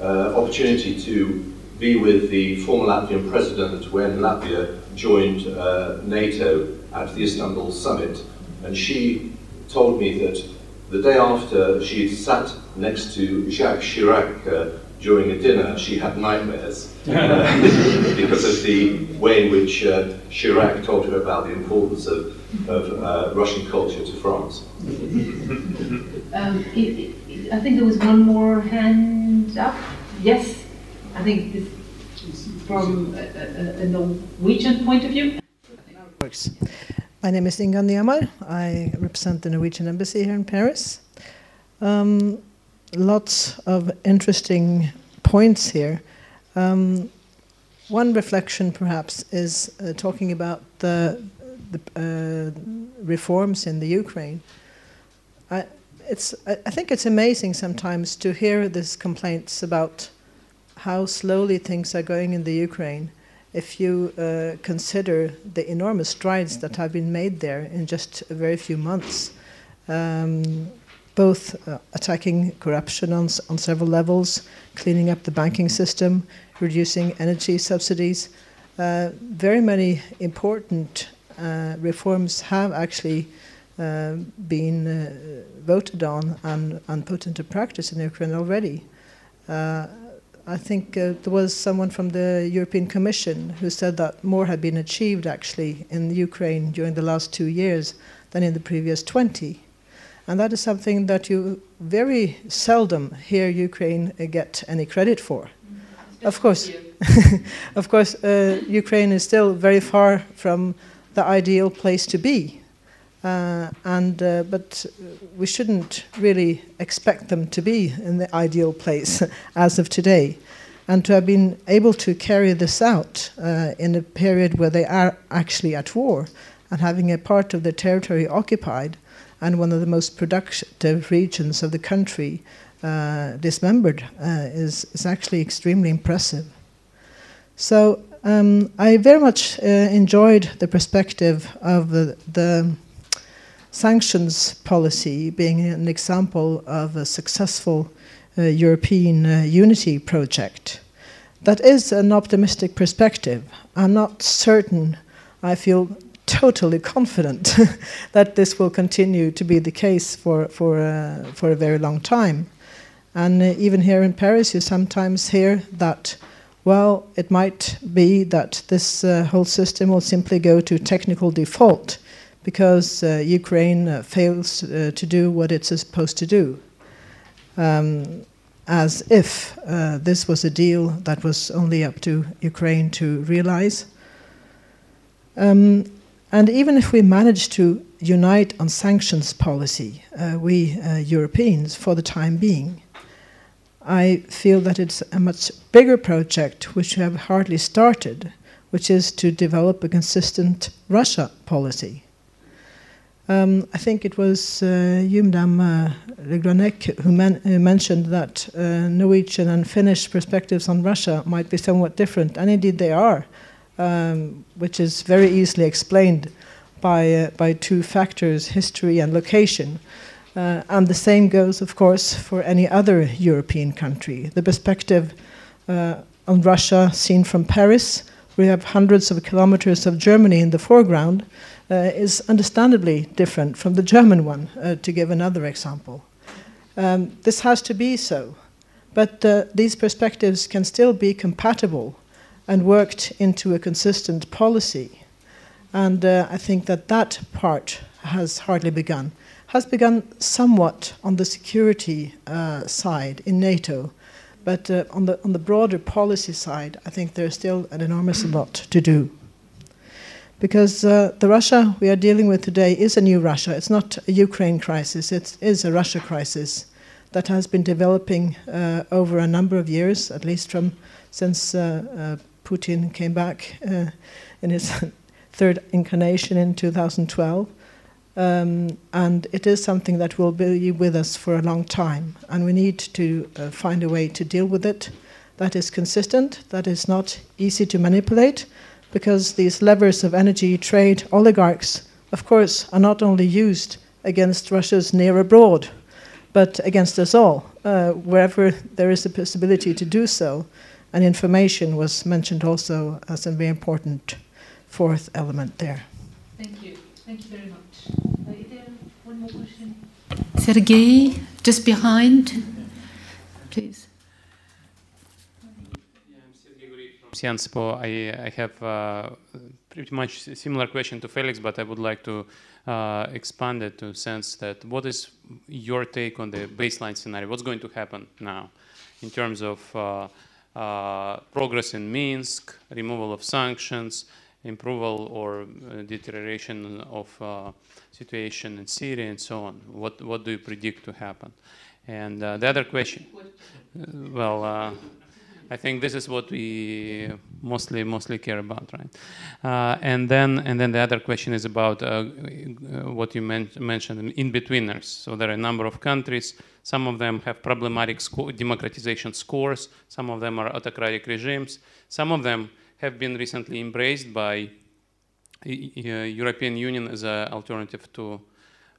Speaker 9: uh, opportunity to be with the former Latvian president when Latvia joined uh, NATO at the Istanbul summit, and she told me that the day after she sat next to Jacques Chirac uh, during a dinner, she had nightmares [LAUGHS] uh, [LAUGHS] because of the way in which uh, Chirac told her about the importance of, of uh, Russian culture to France. [LAUGHS]
Speaker 6: Um, it, it, I think there was one more hand up. Yes, I think this from a, a, a Norwegian point of view.
Speaker 10: Works. My name is Inga Niamar. I represent the Norwegian Embassy here in Paris. Um, lots of interesting points here. Um, one reflection, perhaps, is uh, talking about the, the uh, reforms in the Ukraine. I, it's, I think it's amazing sometimes to hear these complaints about how slowly things are going in the Ukraine if you uh, consider the enormous strides that have been made there in just a very few months, um, both uh, attacking corruption on, on several levels, cleaning up the banking system, reducing energy subsidies. Uh, very many important uh, reforms have actually uh, been uh, voted on and, and put into practice in Ukraine already. I think uh, there was someone from the European Commission who said that more had been achieved actually in Ukraine during the last two years than in the previous 20. And that is something that you very seldom hear Ukraine uh, get any credit for. Of course, [LAUGHS] of course, uh, Ukraine is still very far from the ideal place to be. Uh, and uh, but we shouldn't really expect them to be in the ideal place [LAUGHS] as of today, and to have been able to carry this out uh, in a period where they are actually at war and having a part of their territory occupied and one of the most productive regions of the country uh, dismembered uh, is is actually extremely impressive. So. Um, I very much uh, enjoyed the perspective of the, the sanctions policy being an example of a successful uh, European uh, unity project. That is an optimistic perspective. I'm not certain, I feel totally confident [LAUGHS] that this will continue to be the case for, for, uh, for a very long time. And uh, even here in Paris, you sometimes hear that, well, it might be that this uh, whole system will simply go to technical default because uh, Ukraine uh, fails uh, to do what it's supposed to do. Um, as if uh, this was a deal that was only up to Ukraine to realize. Um, and even if we manage to unite on sanctions policy, uh, we uh, Europeans, for the time being, I feel that it's a much bigger project which we have hardly started, which is to develop a consistent Russia policy. Um, I think it was uh, Yumdam uh, who, men- who, mentioned that uh, Norwegian and Finnish perspectives on Russia might be somewhat different, and indeed they are, um, which is very easily explained by, uh, by two factors history and location. Uh, and the same goes, of course, for any other European country. The perspective uh, on Russia seen from Paris, we have hundreds of kilometers of Germany in the foreground uh, is understandably different from the German one, uh, to give another example. Um, this has to be so, but uh, these perspectives can still be compatible and worked into a consistent policy. And uh, I think that that part has hardly begun. Has begun somewhat on the security uh, side in NATO, but uh, on, the, on the broader policy side, I think there's still an enormous lot to do because uh, the Russia we are dealing with today is a new Russia. It's not a Ukraine crisis, it is a Russia crisis that has been developing uh, over a number of years, at least from since uh, uh Putin came back uh, in his [LAUGHS] third incarnation in 2012. Um, and it is something that will be with us for a long time, and we need to uh, find a way to deal with it. That is consistent, that is not easy to manipulate, because these levers of energy trade oligarchs, of course, are not only used against Russia's near abroad, but against us all, uh, wherever there is a possibility to do so. And information was mentioned also as a very important fourth element there.
Speaker 6: Thank you. Thank you very much. Uh, is there one more question?
Speaker 1: Sergei, just behind, please.
Speaker 11: Sciences-Po. I, I have uh, pretty much similar question to Felix, but I would like to uh, expand it to sense that what is your take on the baseline scenario? What's going to happen now in terms of uh, uh progress in Minsk, removal of sanctions, improval or uh, deterioration of uh, situation in Syria, and so on? What what do you predict to happen? And the other question, well. I think this is what we mostly mostly care about, right? Uh, and then and then the other question is about uh, what you men- mentioned in betweeners. So there are a number of countries. Some of them have problematic sco- democratization scores. Some of them are autocratic regimes. Some of them have been recently embraced by uh, European Union as an alternative to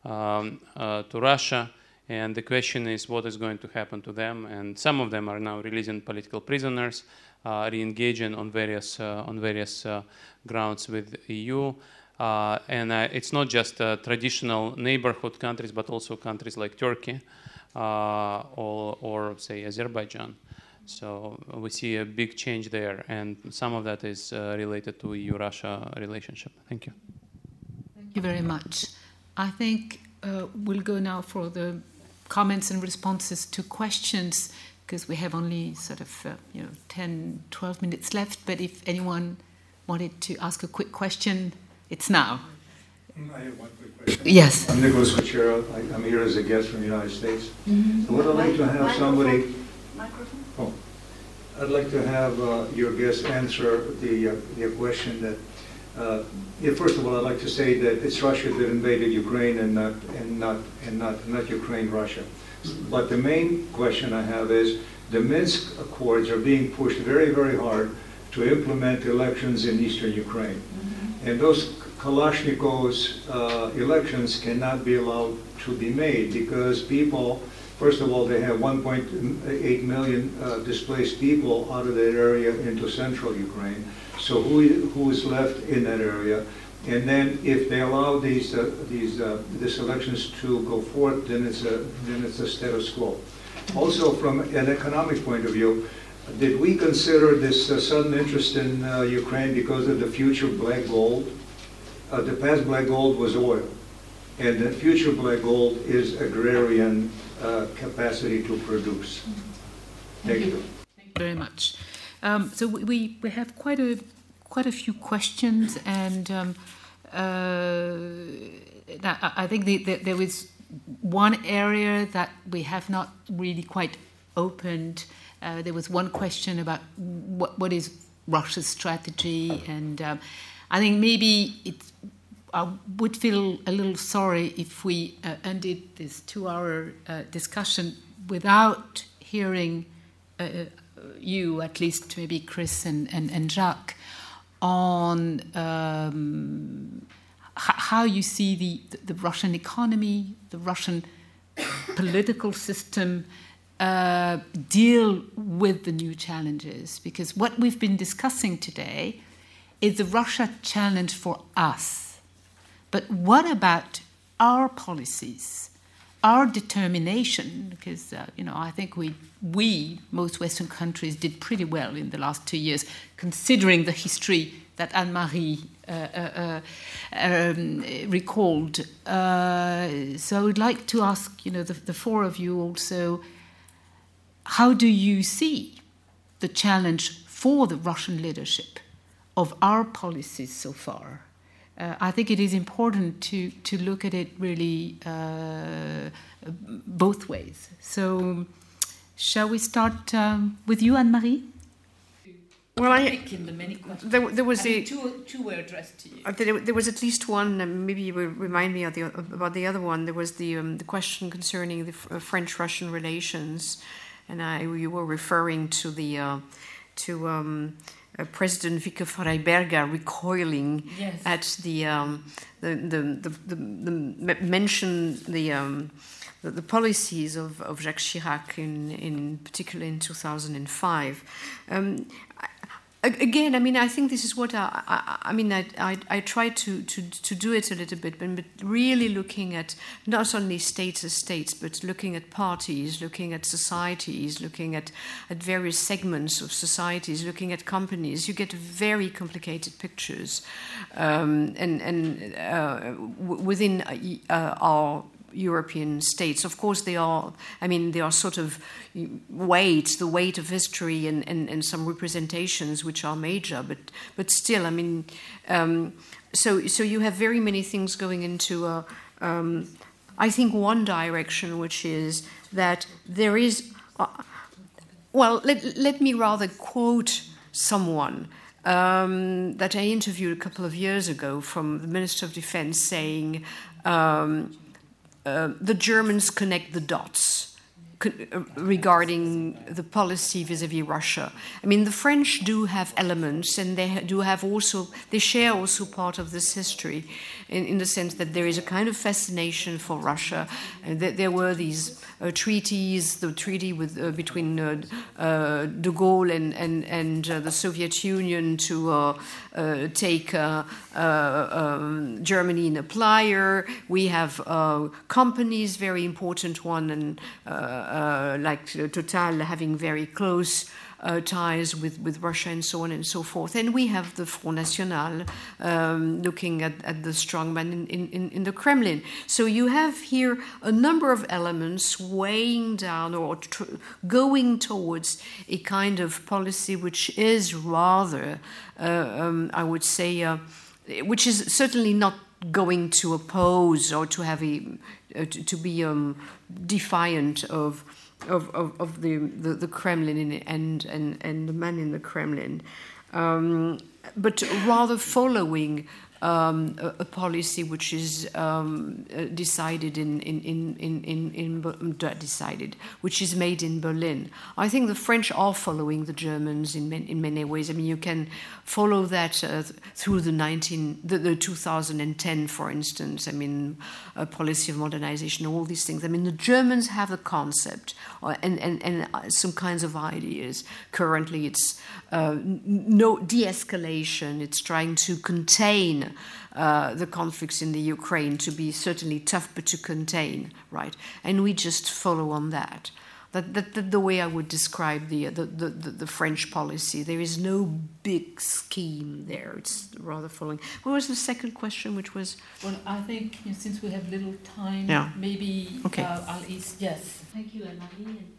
Speaker 11: um, uh, to Russia. And the question is what is going to happen to them. And some of them are now releasing political prisoners, uh, re-engaging on various uh, on various uh, grounds with EU. Uh, and uh, it's not just uh, traditional neighborhood countries, but also countries like Turkey or, or, say, Azerbaijan. So we see a big change there, and some of that is related to EU-Russia relationship. Thank you.
Speaker 1: Thank you very much. I think we'll go now for the comments and responses to questions because we have only sort of uh, you know 10 12 minutes left but if anyone wanted to ask a quick question it's now
Speaker 12: I have one quick question.
Speaker 1: Yes.
Speaker 12: I'm Nicholas Cuchero. I'm here as a guest from the United States. Mm-hmm. Would I like to have somebody? Microphone. Oh, I'd like to have uh, your guest answer the uh, the question that uh, yeah, first of all, I'd like to say that it's Russia that invaded Ukraine and not and not and not not Ukraine, Russia. But the main question I have is the Minsk Accords are being pushed very, very hard to implement elections in eastern Ukraine, mm-hmm. and those Kalashnikov's uh, elections cannot be allowed to be made because people. First of all, they have 1.8 million uh, displaced people out of that area into central Ukraine. So who, who is left in that area? And then if they allow these, uh, these, uh, these elections to go forth, then it's a, then it's a status quo. Also, from an economic point of view, did we consider this uh, sudden interest in uh, Ukraine because of the future black gold? Uh, the past black gold was oil, and the future black gold is agrarian uh, capacity to produce. Thank, Thank you.
Speaker 1: you. Thank you very much. Um, so we, we have quite a quite a few questions, and um, uh, I think the, the, there was one area that we have not really quite opened. Uh, there was one question about what, what is Russia's strategy, and um, I think maybe it's. I would feel a little sorry if we uh, ended this two-hour uh, discussion without hearing uh, you, at least maybe Chris and, and, and Jacques, on um, how you see the, the Russian economy, the Russian political system uh, deal with the new challenges. Because what we've been discussing today is the Russia challenge for us. But what about our policies? Our determination, because uh, you know, I think we, we, most Western countries, did pretty well in the last two years, considering the history that Anne Marie uh, uh, uh um, recalled. Uh, so I would like to ask, you know, the, the four of you also, how do you see the challenge for the Russian leadership of our policies so far? Uh, I think it is important to, to look at it really uh, both ways. So, shall we start um, with you, Anne Marie?
Speaker 4: Well, I there, there was a
Speaker 1: two, two were addressed to you. Uh,
Speaker 4: there, there, was at least one. Maybe you will remind me of the, about the other one. There was the um, the question concerning the uh, French-Russian relations, and I you were referring to the uh, to um, uh, President Vike-Freiberga recoiling
Speaker 1: Yes.
Speaker 4: at the, um, the, the, the, the, the mention the, um, the, the policies of, of Jacques Chirac in, in particular in 2005. Um, Again, I mean, I think this is what I, I, I mean. I, I, I try to, to, to do it a little bit, but, really looking at not only states as states, but looking at parties, looking at societies, looking at, at various segments of societies, looking at companies. You get very complicated pictures, um, and and uh, within uh, uh, our European states. Of course, they are, I mean, they are sort of weight, the weight of history and, and, and some representations which are major, but, but still, I mean, um, so, so you have very many things going into, a, um, I think, one direction, which is that there is, uh, well, let, let me rather quote someone um, that I interviewed a couple of years ago from the Minister of Defense saying, um, uh, the Germans connect the dots uh, regarding the policy vis-à-vis Russia. I mean, the French do have elements, and they do have also they share also part of this history, in, in the sense that there is a kind of fascination for Russia, and there were these uh, treaties, the treaty with uh, between uh, uh, de Gaulle and and and uh, the Soviet Union to take um, Germany in a plier. We have companies, very important one, and like Total having very close. Uh, ties with, with Russia and so on and so forth. And we have the Front National um, looking at, at the strongman in, in, in the Kremlin. So you have here a number of elements weighing down or tr- going towards a kind of policy which is rather, uh, um, I would say, uh, which is certainly not going to oppose or to have a uh, to, to be um, defiant of of, of, of the, the, the Kremlin in- and, and, and the man in the Kremlin, um, but rather following um, a, a policy which is um, uh, decided in in in in in, in uh, decided, which is made in Berlin. I think the French are following the Germans in in many ways. I mean, you can follow that uh, through the 19 the, the 2010, for instance. I mean, a policy of modernization, all these things. I mean, the Germans have a concept uh, and and and uh, some kinds of ideas. Currently, it's uh, no de-escalation. It's trying to contain uh, the conflicts in the Ukraine to be certainly tough, but to contain, right? And we just follow on that. That, that, that the way I would describe the, the, the, the, the French policy. There is no big scheme there. It's rather following. What was the second question, which was?
Speaker 1: Well, I think you know, since we have little time,
Speaker 4: Yeah.
Speaker 1: maybe
Speaker 4: Okay.
Speaker 1: uh, I'll ask. Yes.
Speaker 6: Thank you, Anne-Marie and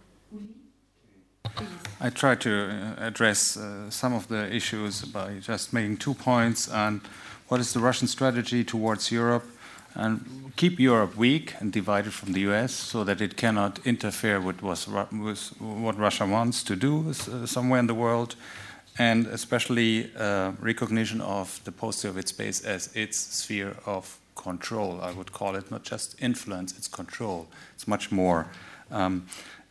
Speaker 2: I try to uh, address uh, some of the issues by just making two points on what is the Russian strategy towards Europe and keep Europe weak and divided from the US so that it cannot interfere with, with what Russia wants to do uh, somewhere in the world, and especially uh, recognition of the post-Soviet space as its sphere of control. I would call it not just influence, it's control. It's much more. Um,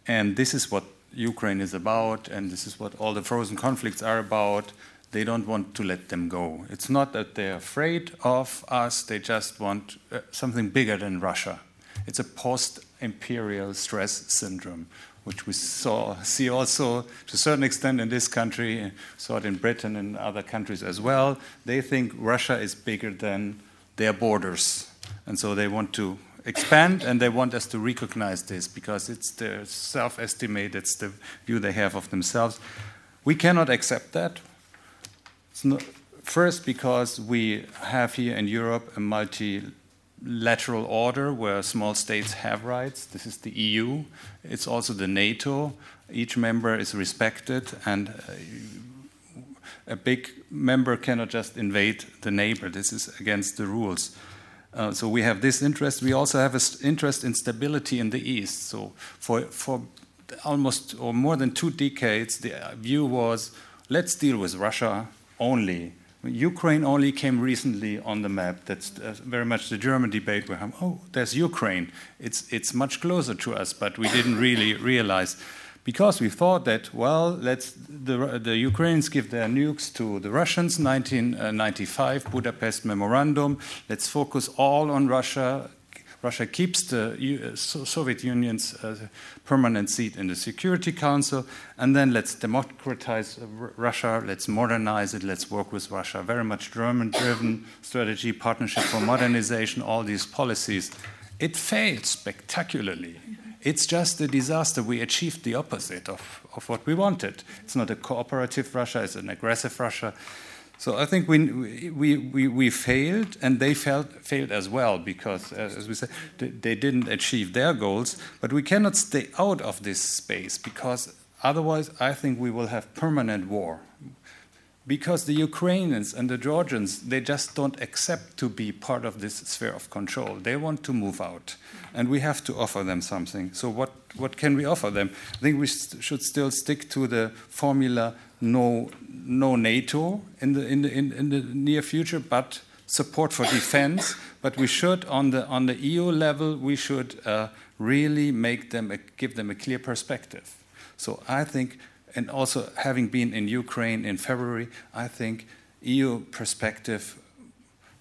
Speaker 2: and this is what Ukraine is about, and this is what all the frozen conflicts are about. They don't want to let them go. It's not that they're afraid of us, they just want uh, something bigger than Russia. It's a post imperial stress syndrome, which we saw, see also to a certain extent in this country, saw it in Britain and other countries as well. They think Russia is bigger than their borders. And so they want to expand and they want us to recognize this because it's their self estimate, it's the view they have of themselves. We cannot accept that. First, because we have here in Europe a multilateral order where small states have rights. This is the EU, it's also the NATO. Each member is respected, and uh, a big member cannot just invade the neighbor. This is against the rules. Uh, so we have this interest. We also have an interest in stability in the East. So for, for almost or more than two decades, the view was let's deal with Russia only. Ukraine only came recently on the map. That's uh, very much the German debate where, oh, there's Ukraine. It's, it's much closer to us, but we didn't really [LAUGHS] realize because we thought that, well, let's the, the Ukrainians give their nukes to the Russians, 1995 Budapest Memorandum. Let's focus all on Russia. Russia keeps the Soviet Union's uh, permanent seat in the Security Council, and then let's democratize Russia, let's modernize it, let's work with Russia. Very much German driven strategy, partnership for modernization, all these policies. It failed spectacularly. It's just a disaster. We achieved the opposite of, of what we wanted. It's not a cooperative Russia, it's an aggressive Russia. So I think we, we, we, we failed, and they failed, failed as well because, uh, as we said, they didn't achieve their goals. But we cannot stay out of this space because otherwise, I think we will have permanent war because the Ukrainians and the Georgians, they just don't accept to be part of this sphere of control. They want to move out, and we have to offer them something. So, what, what can we offer them? I think we should still stick to the formula no, no NATO in the, in, the, in, in the near future, but support for defense. But we should, on the, on the EU level, we should uh, really make them, a, give them a clear perspective. So, I think and also having been in Ukraine in February, I think EU perspective,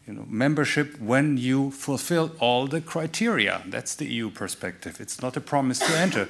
Speaker 2: you know, membership when you fulfill all the criteria. That's the EU perspective. It's not a promise to enter.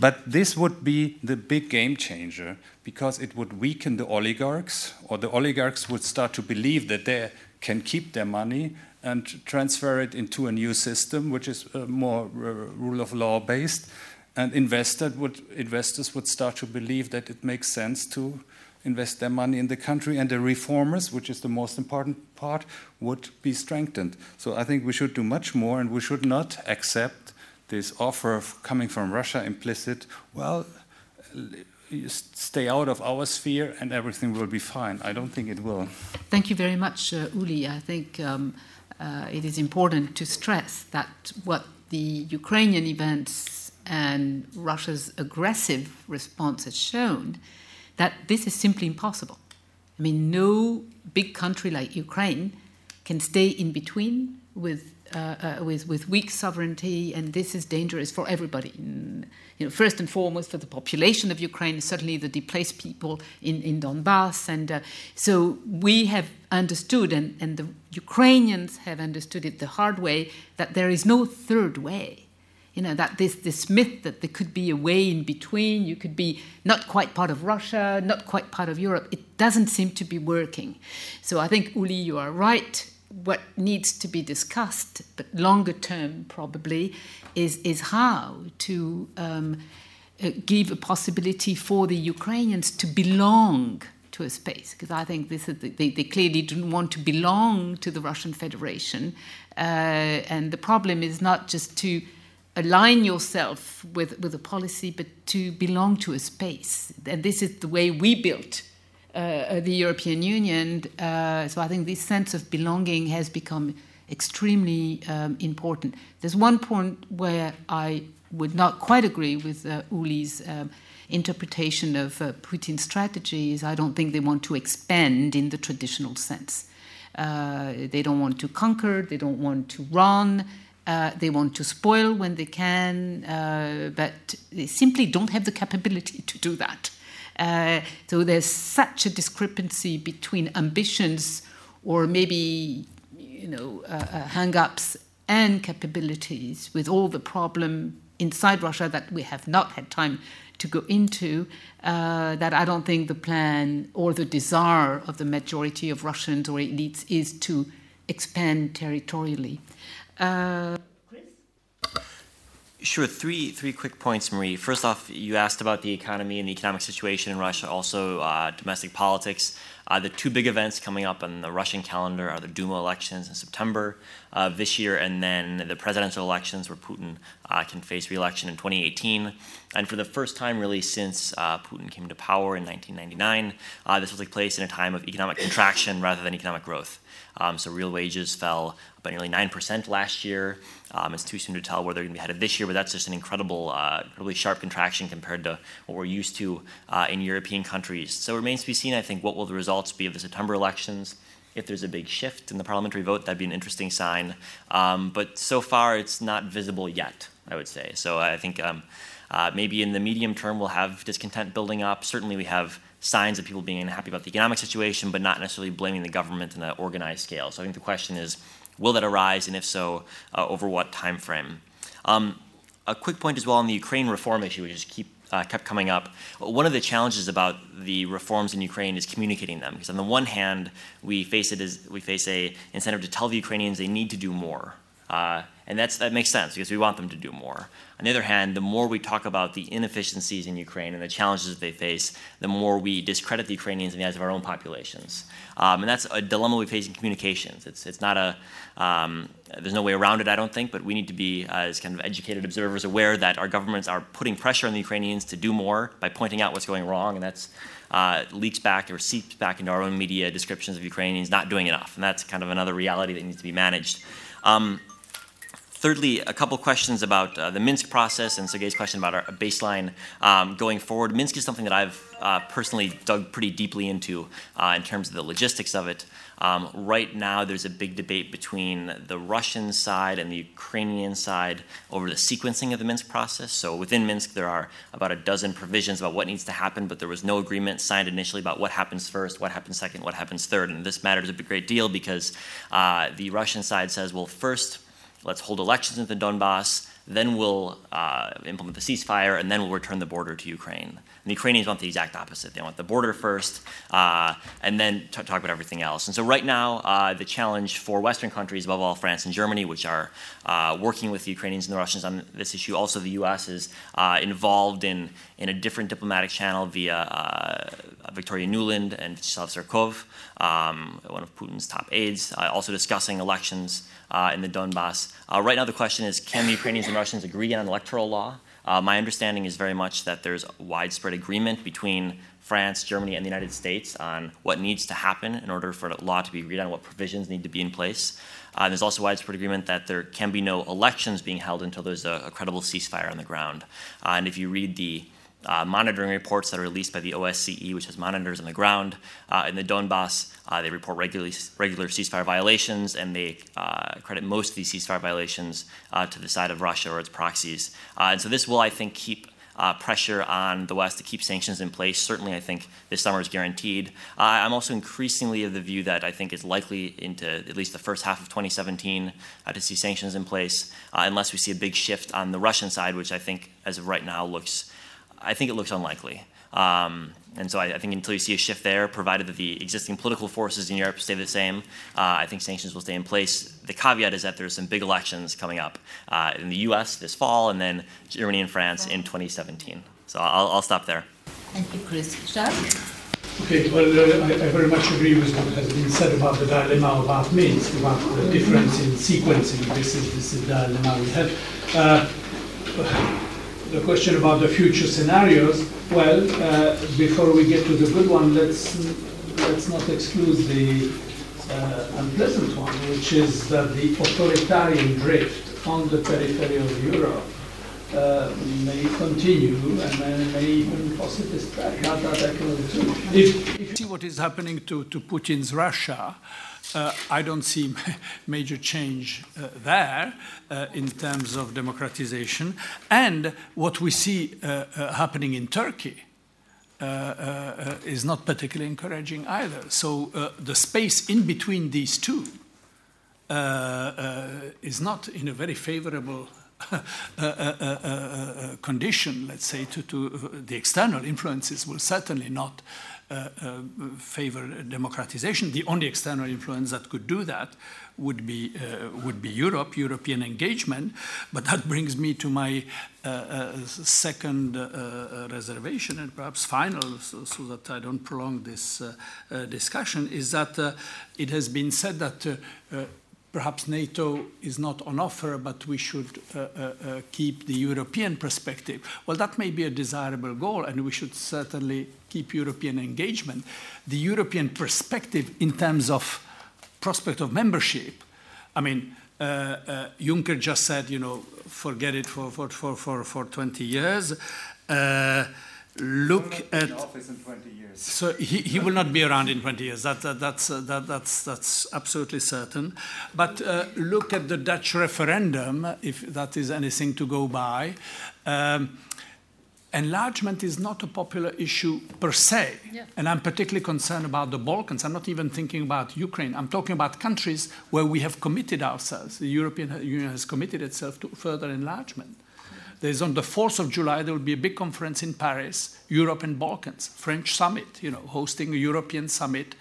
Speaker 2: But this would be the big game changer because it would weaken the oligarchs, or the oligarchs would start to believe that they can keep their money and transfer it into a new system, which is uh, more uh, rule of law based and investor would, investors would start to believe that it makes sense to invest their money in the country, and the reformers, which is the most important part, would be strengthened. So I think we should do much more, and we should not accept this offer coming from Russia implicit. Well, stay out of our sphere, and everything will be fine. I don't think it will.
Speaker 1: Thank you very much, uh, Uli. I think. Um, uh, it is important to stress that what the Ukrainian events and Russia's aggressive response has shown that this is simply impossible. I mean, no big country like Ukraine can stay in between with, uh, uh, with, with weak sovereignty, and this is dangerous for everybody. You know, first and foremost, for the population of Ukraine, certainly the displaced people in, in Donbass. And uh, so we have understood, and, and the Ukrainians have understood it the hard way, that there is no third way you know that this this myth that there could be a way in between you could be not quite part of russia not quite part of europe it doesn't seem to be working so i think uli you are right what needs to be discussed but longer term probably is is how to um, uh, give a possibility for the ukrainians to belong to a space because I think this is the, they, they, clearly didn't want to belong to the Russian Federation, uh, and the problem is not just to align yourself with, with a policy, but to belong to a space. And this is the way we built uh, the European Union. Uh, so I think this sense of belonging has become extremely um, important. There's one point where I would not quite agree with uh, Uli's um, interpretation of uh, Putin's strategy is I don't think they want to expand in the traditional sense. Uh, they don't want to conquer, they don't want to run, uh, they want to spoil when they can, uh, but they simply don't have the capability to do that. Uh, so there's such a discrepancy between ambitions or maybe you know uh, uh, hang-ups and capabilities with all the problem inside Russia that we have not had time to go into uh, that I don't think the plan or the desire of the majority of Russians or elites is to expand territorially. Uh,
Speaker 3: Sure. Three three quick points, Marie. First off, you asked about the economy and the economic situation in Russia, also uh, domestic politics. Uh, the two big events coming up on the Russian calendar are the Duma elections in September uh, this year, and then the presidential elections, where Putin uh, can face re-election in 2018. And for the first time, really, since uh, Putin came to power in 1999, uh, this will take place in a time of economic contraction rather than economic growth. Um, so real wages fell by nearly 9% last year. Um, it's too soon to tell where they're going to be headed this year, but that's just an incredible, uh, incredibly sharp contraction compared to what we're used to uh, in European countries. So it remains to be seen, I think, what will the results be of the September elections. If there's a big shift in the parliamentary vote, that'd be an interesting sign. Um, but so far, it's not visible yet, I would say. So I think um, Uh, maybe in the medium term, we'll have discontent building up. Certainly, we have signs of people being unhappy about the economic situation, but not necessarily blaming the government in an organized scale. So I think the question is, will that arise, and if so, uh, over what time frame? Um, a quick point as well on the Ukraine reform issue, which is keep uh, kept coming up. One of the challenges about the reforms in Ukraine is communicating them, because on the one hand, we face it as we face a incentive to tell the Ukrainians they need to do more, uh, and that's that makes sense because we want them to do more. On the other hand, the more we talk about the inefficiencies in Ukraine and the challenges that they face, the more we discredit the Ukrainians in the eyes of our own populations. Um, and that's a dilemma we face in communications. It's, it's not a, um, there's no way around it, I don't think, but we need to be, as kind of educated observers, aware that our governments are putting pressure on the Ukrainians to do more by pointing out what's going wrong, and that's uh, leaks back or seeps back into our own media descriptions of Ukrainians not doing enough. And that's kind of another reality that needs to be managed. Um, Thirdly, a couple questions about uh, the Minsk process and Sergei's question about our baseline um, going forward. Minsk is something that I've uh, personally dug pretty deeply into uh, in terms of the logistics of it. Um, right now, there's a big debate between the Russian side and the Ukrainian side over the sequencing of the Minsk process. So within Minsk, there are about a dozen provisions about what needs to happen, but there was no agreement signed initially about what happens first, what happens second, what happens third. And this matters a great deal because uh, the Russian side says, well, first, let's hold elections in the Donbass, then we'll uh, implement the ceasefire, and then we'll return the border to Ukraine. And the Ukrainians want the exact opposite. They want the border first, uh, and then t- talk about everything else. And so, right now, uh, the challenge for Western countries, above all France and Germany, which are uh, working with the Ukrainians and the Russians on this issue, also the U.S. is uh, involved in, in a different diplomatic channel via uh, Victoria Nuland and Vladislav Surkov, um, one of Putin's top aides, also discussing elections uh, in the Donbass. Uh, right now, the question is can the Ukrainians and Russians agree on electoral law? Uh, my understanding is very much that there's widespread agreement between France, Germany, and the United States on what needs to happen in order for the law to be agreed on, what provisions need to be in place. Uh, there's also widespread agreement that there can be no elections being held until there's a, a credible ceasefire on the ground. Uh, and if you read the uh, monitoring reports that are released by the OSCE, which has monitors on the ground uh, in the Donbass. Uh, they report regularly, regular ceasefire violations, and they uh, credit most of these ceasefire violations uh, to the side of Russia or its proxies. Uh, and so this will, I think, keep uh, pressure on the West to keep sanctions in place. Certainly, I think this summer is guaranteed. Uh, I'm also increasingly of the view that I think it's likely into at least the first half of 2017 uh, to see sanctions in place, unless we see a big shift on the Russian side, which I think, as of right now, looks I think it looks unlikely. Um, and so I, I, think until you see a shift there, provided that the existing political forces in Europe stay the same, uh, I think sanctions will stay in place. The caveat is that there's some big elections coming up uh, in the U.S. this fall, and then Germany and France in 2017. So I'll, I'll stop there.
Speaker 1: Thank you, Chris. Jacques?
Speaker 5: Okay, well, uh, I, I, very much agree with what has been said about the dilemma of about Minsk, about the difference in sequencing. This is, this is the dilemma we have. The question about the future scenarios, well, uh, before we get to the good one, let's let's not exclude the uh, unpleasant one, which is that the authoritarian drift on the periphery of Europe uh, may continue and may, even possibly strike out that If, if you see what is happening to, to Putin's Russia, uh, I don't see [LAUGHS] major change uh, there uh, in terms of democratization. And what we see uh, uh, happening in Turkey uh, is not particularly encouraging either. So the space in between these two is not in a very favorable [LAUGHS] condition, let's say, to, to the external influences will certainly not uh, uh, favor democratization. The only external influence that could do that would be uh, would be Europe, European engagement. But that brings me to my uh, second reservation and perhaps final, so, so, that I don't prolong this discussion, is that it has been said that perhaps NATO is not on offer, but we should uh, uh, uh, keep the European perspective. Well, that may be a desirable goal, and we should certainly keep European engagement. The European perspective in terms of prospect of membership, I mean, uh, uh, Juncker just said, you know, forget it for, for, for, for, for 20 years. Look at
Speaker 12: office in 20 years.
Speaker 5: So he, he will not be around in 20 years. That, that that's uh, that, that's that's absolutely certain. But uh, look at the Dutch referendum, if that is anything to go by. Um, enlargement is not a popular issue per se.
Speaker 1: Yeah.
Speaker 5: And I'm particularly concerned about the Balkans. I'm not even thinking about Ukraine. I'm talking about countries where we have committed ourselves. The European Union has committed itself to further enlargement. There's on the 4th of July, there will be a big conference in Paris, Europe and Balkans, French summit, you know, hosting a European summit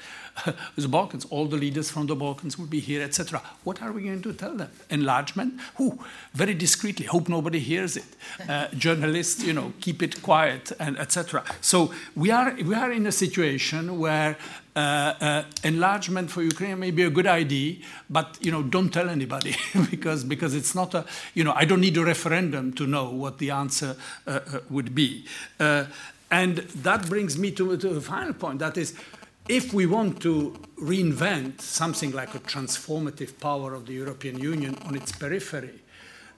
Speaker 5: [LAUGHS] the Balkans. All the leaders from the Balkans will be here, etc. What are we going to tell them? Enlargement? Who? Very discreetly. Hope nobody hears it. Uh, [LAUGHS] journalists, you know, keep it quiet, and etc. So we are we are in a situation where enlargement for Ukraine may be a good idea, but you know, don't tell anybody [LAUGHS] because because it's not a you know I don't need a referendum to know what the answer uh, uh would be. Uh, and that brings me to, to the final point. That is, if we want to reinvent something like a transformative power of the European Union on its periphery,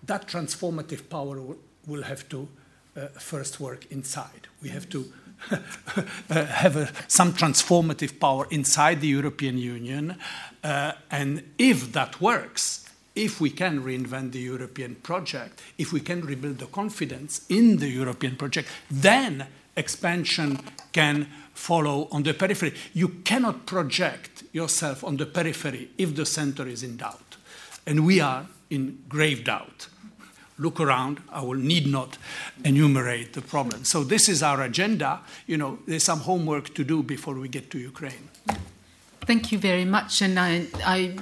Speaker 5: that transformative power will have to uh, first work inside. We have to uh, [LAUGHS] have a, some transformative power inside the European Union. Uh, and if that works, if we can reinvent the European project, if we can rebuild the confidence in the European project, then expansion can follow on the periphery. You cannot project yourself on the periphery if the center is in doubt. And we are in grave doubt. Look around, I will need not enumerate the problem. So this is our agenda. You know, there's some homework to do before we get to Ukraine.
Speaker 1: Thank you very much, and I, I,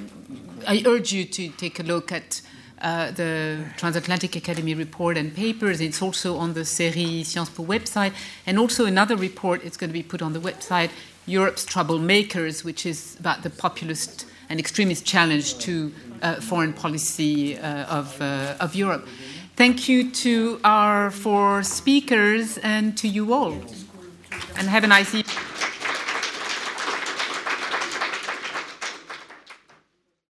Speaker 1: I urge you to take a look at uh, the Transatlantic Academy report and papers. It's also on the CERI Sciences Po website, and also another report. It's going to be put on the website, Europe's Troublemakers, which is about the populist and extremist challenge to uh, foreign policy uh, of, uh, of Europe. Thank you to our four speakers and to you all, and have a nice evening.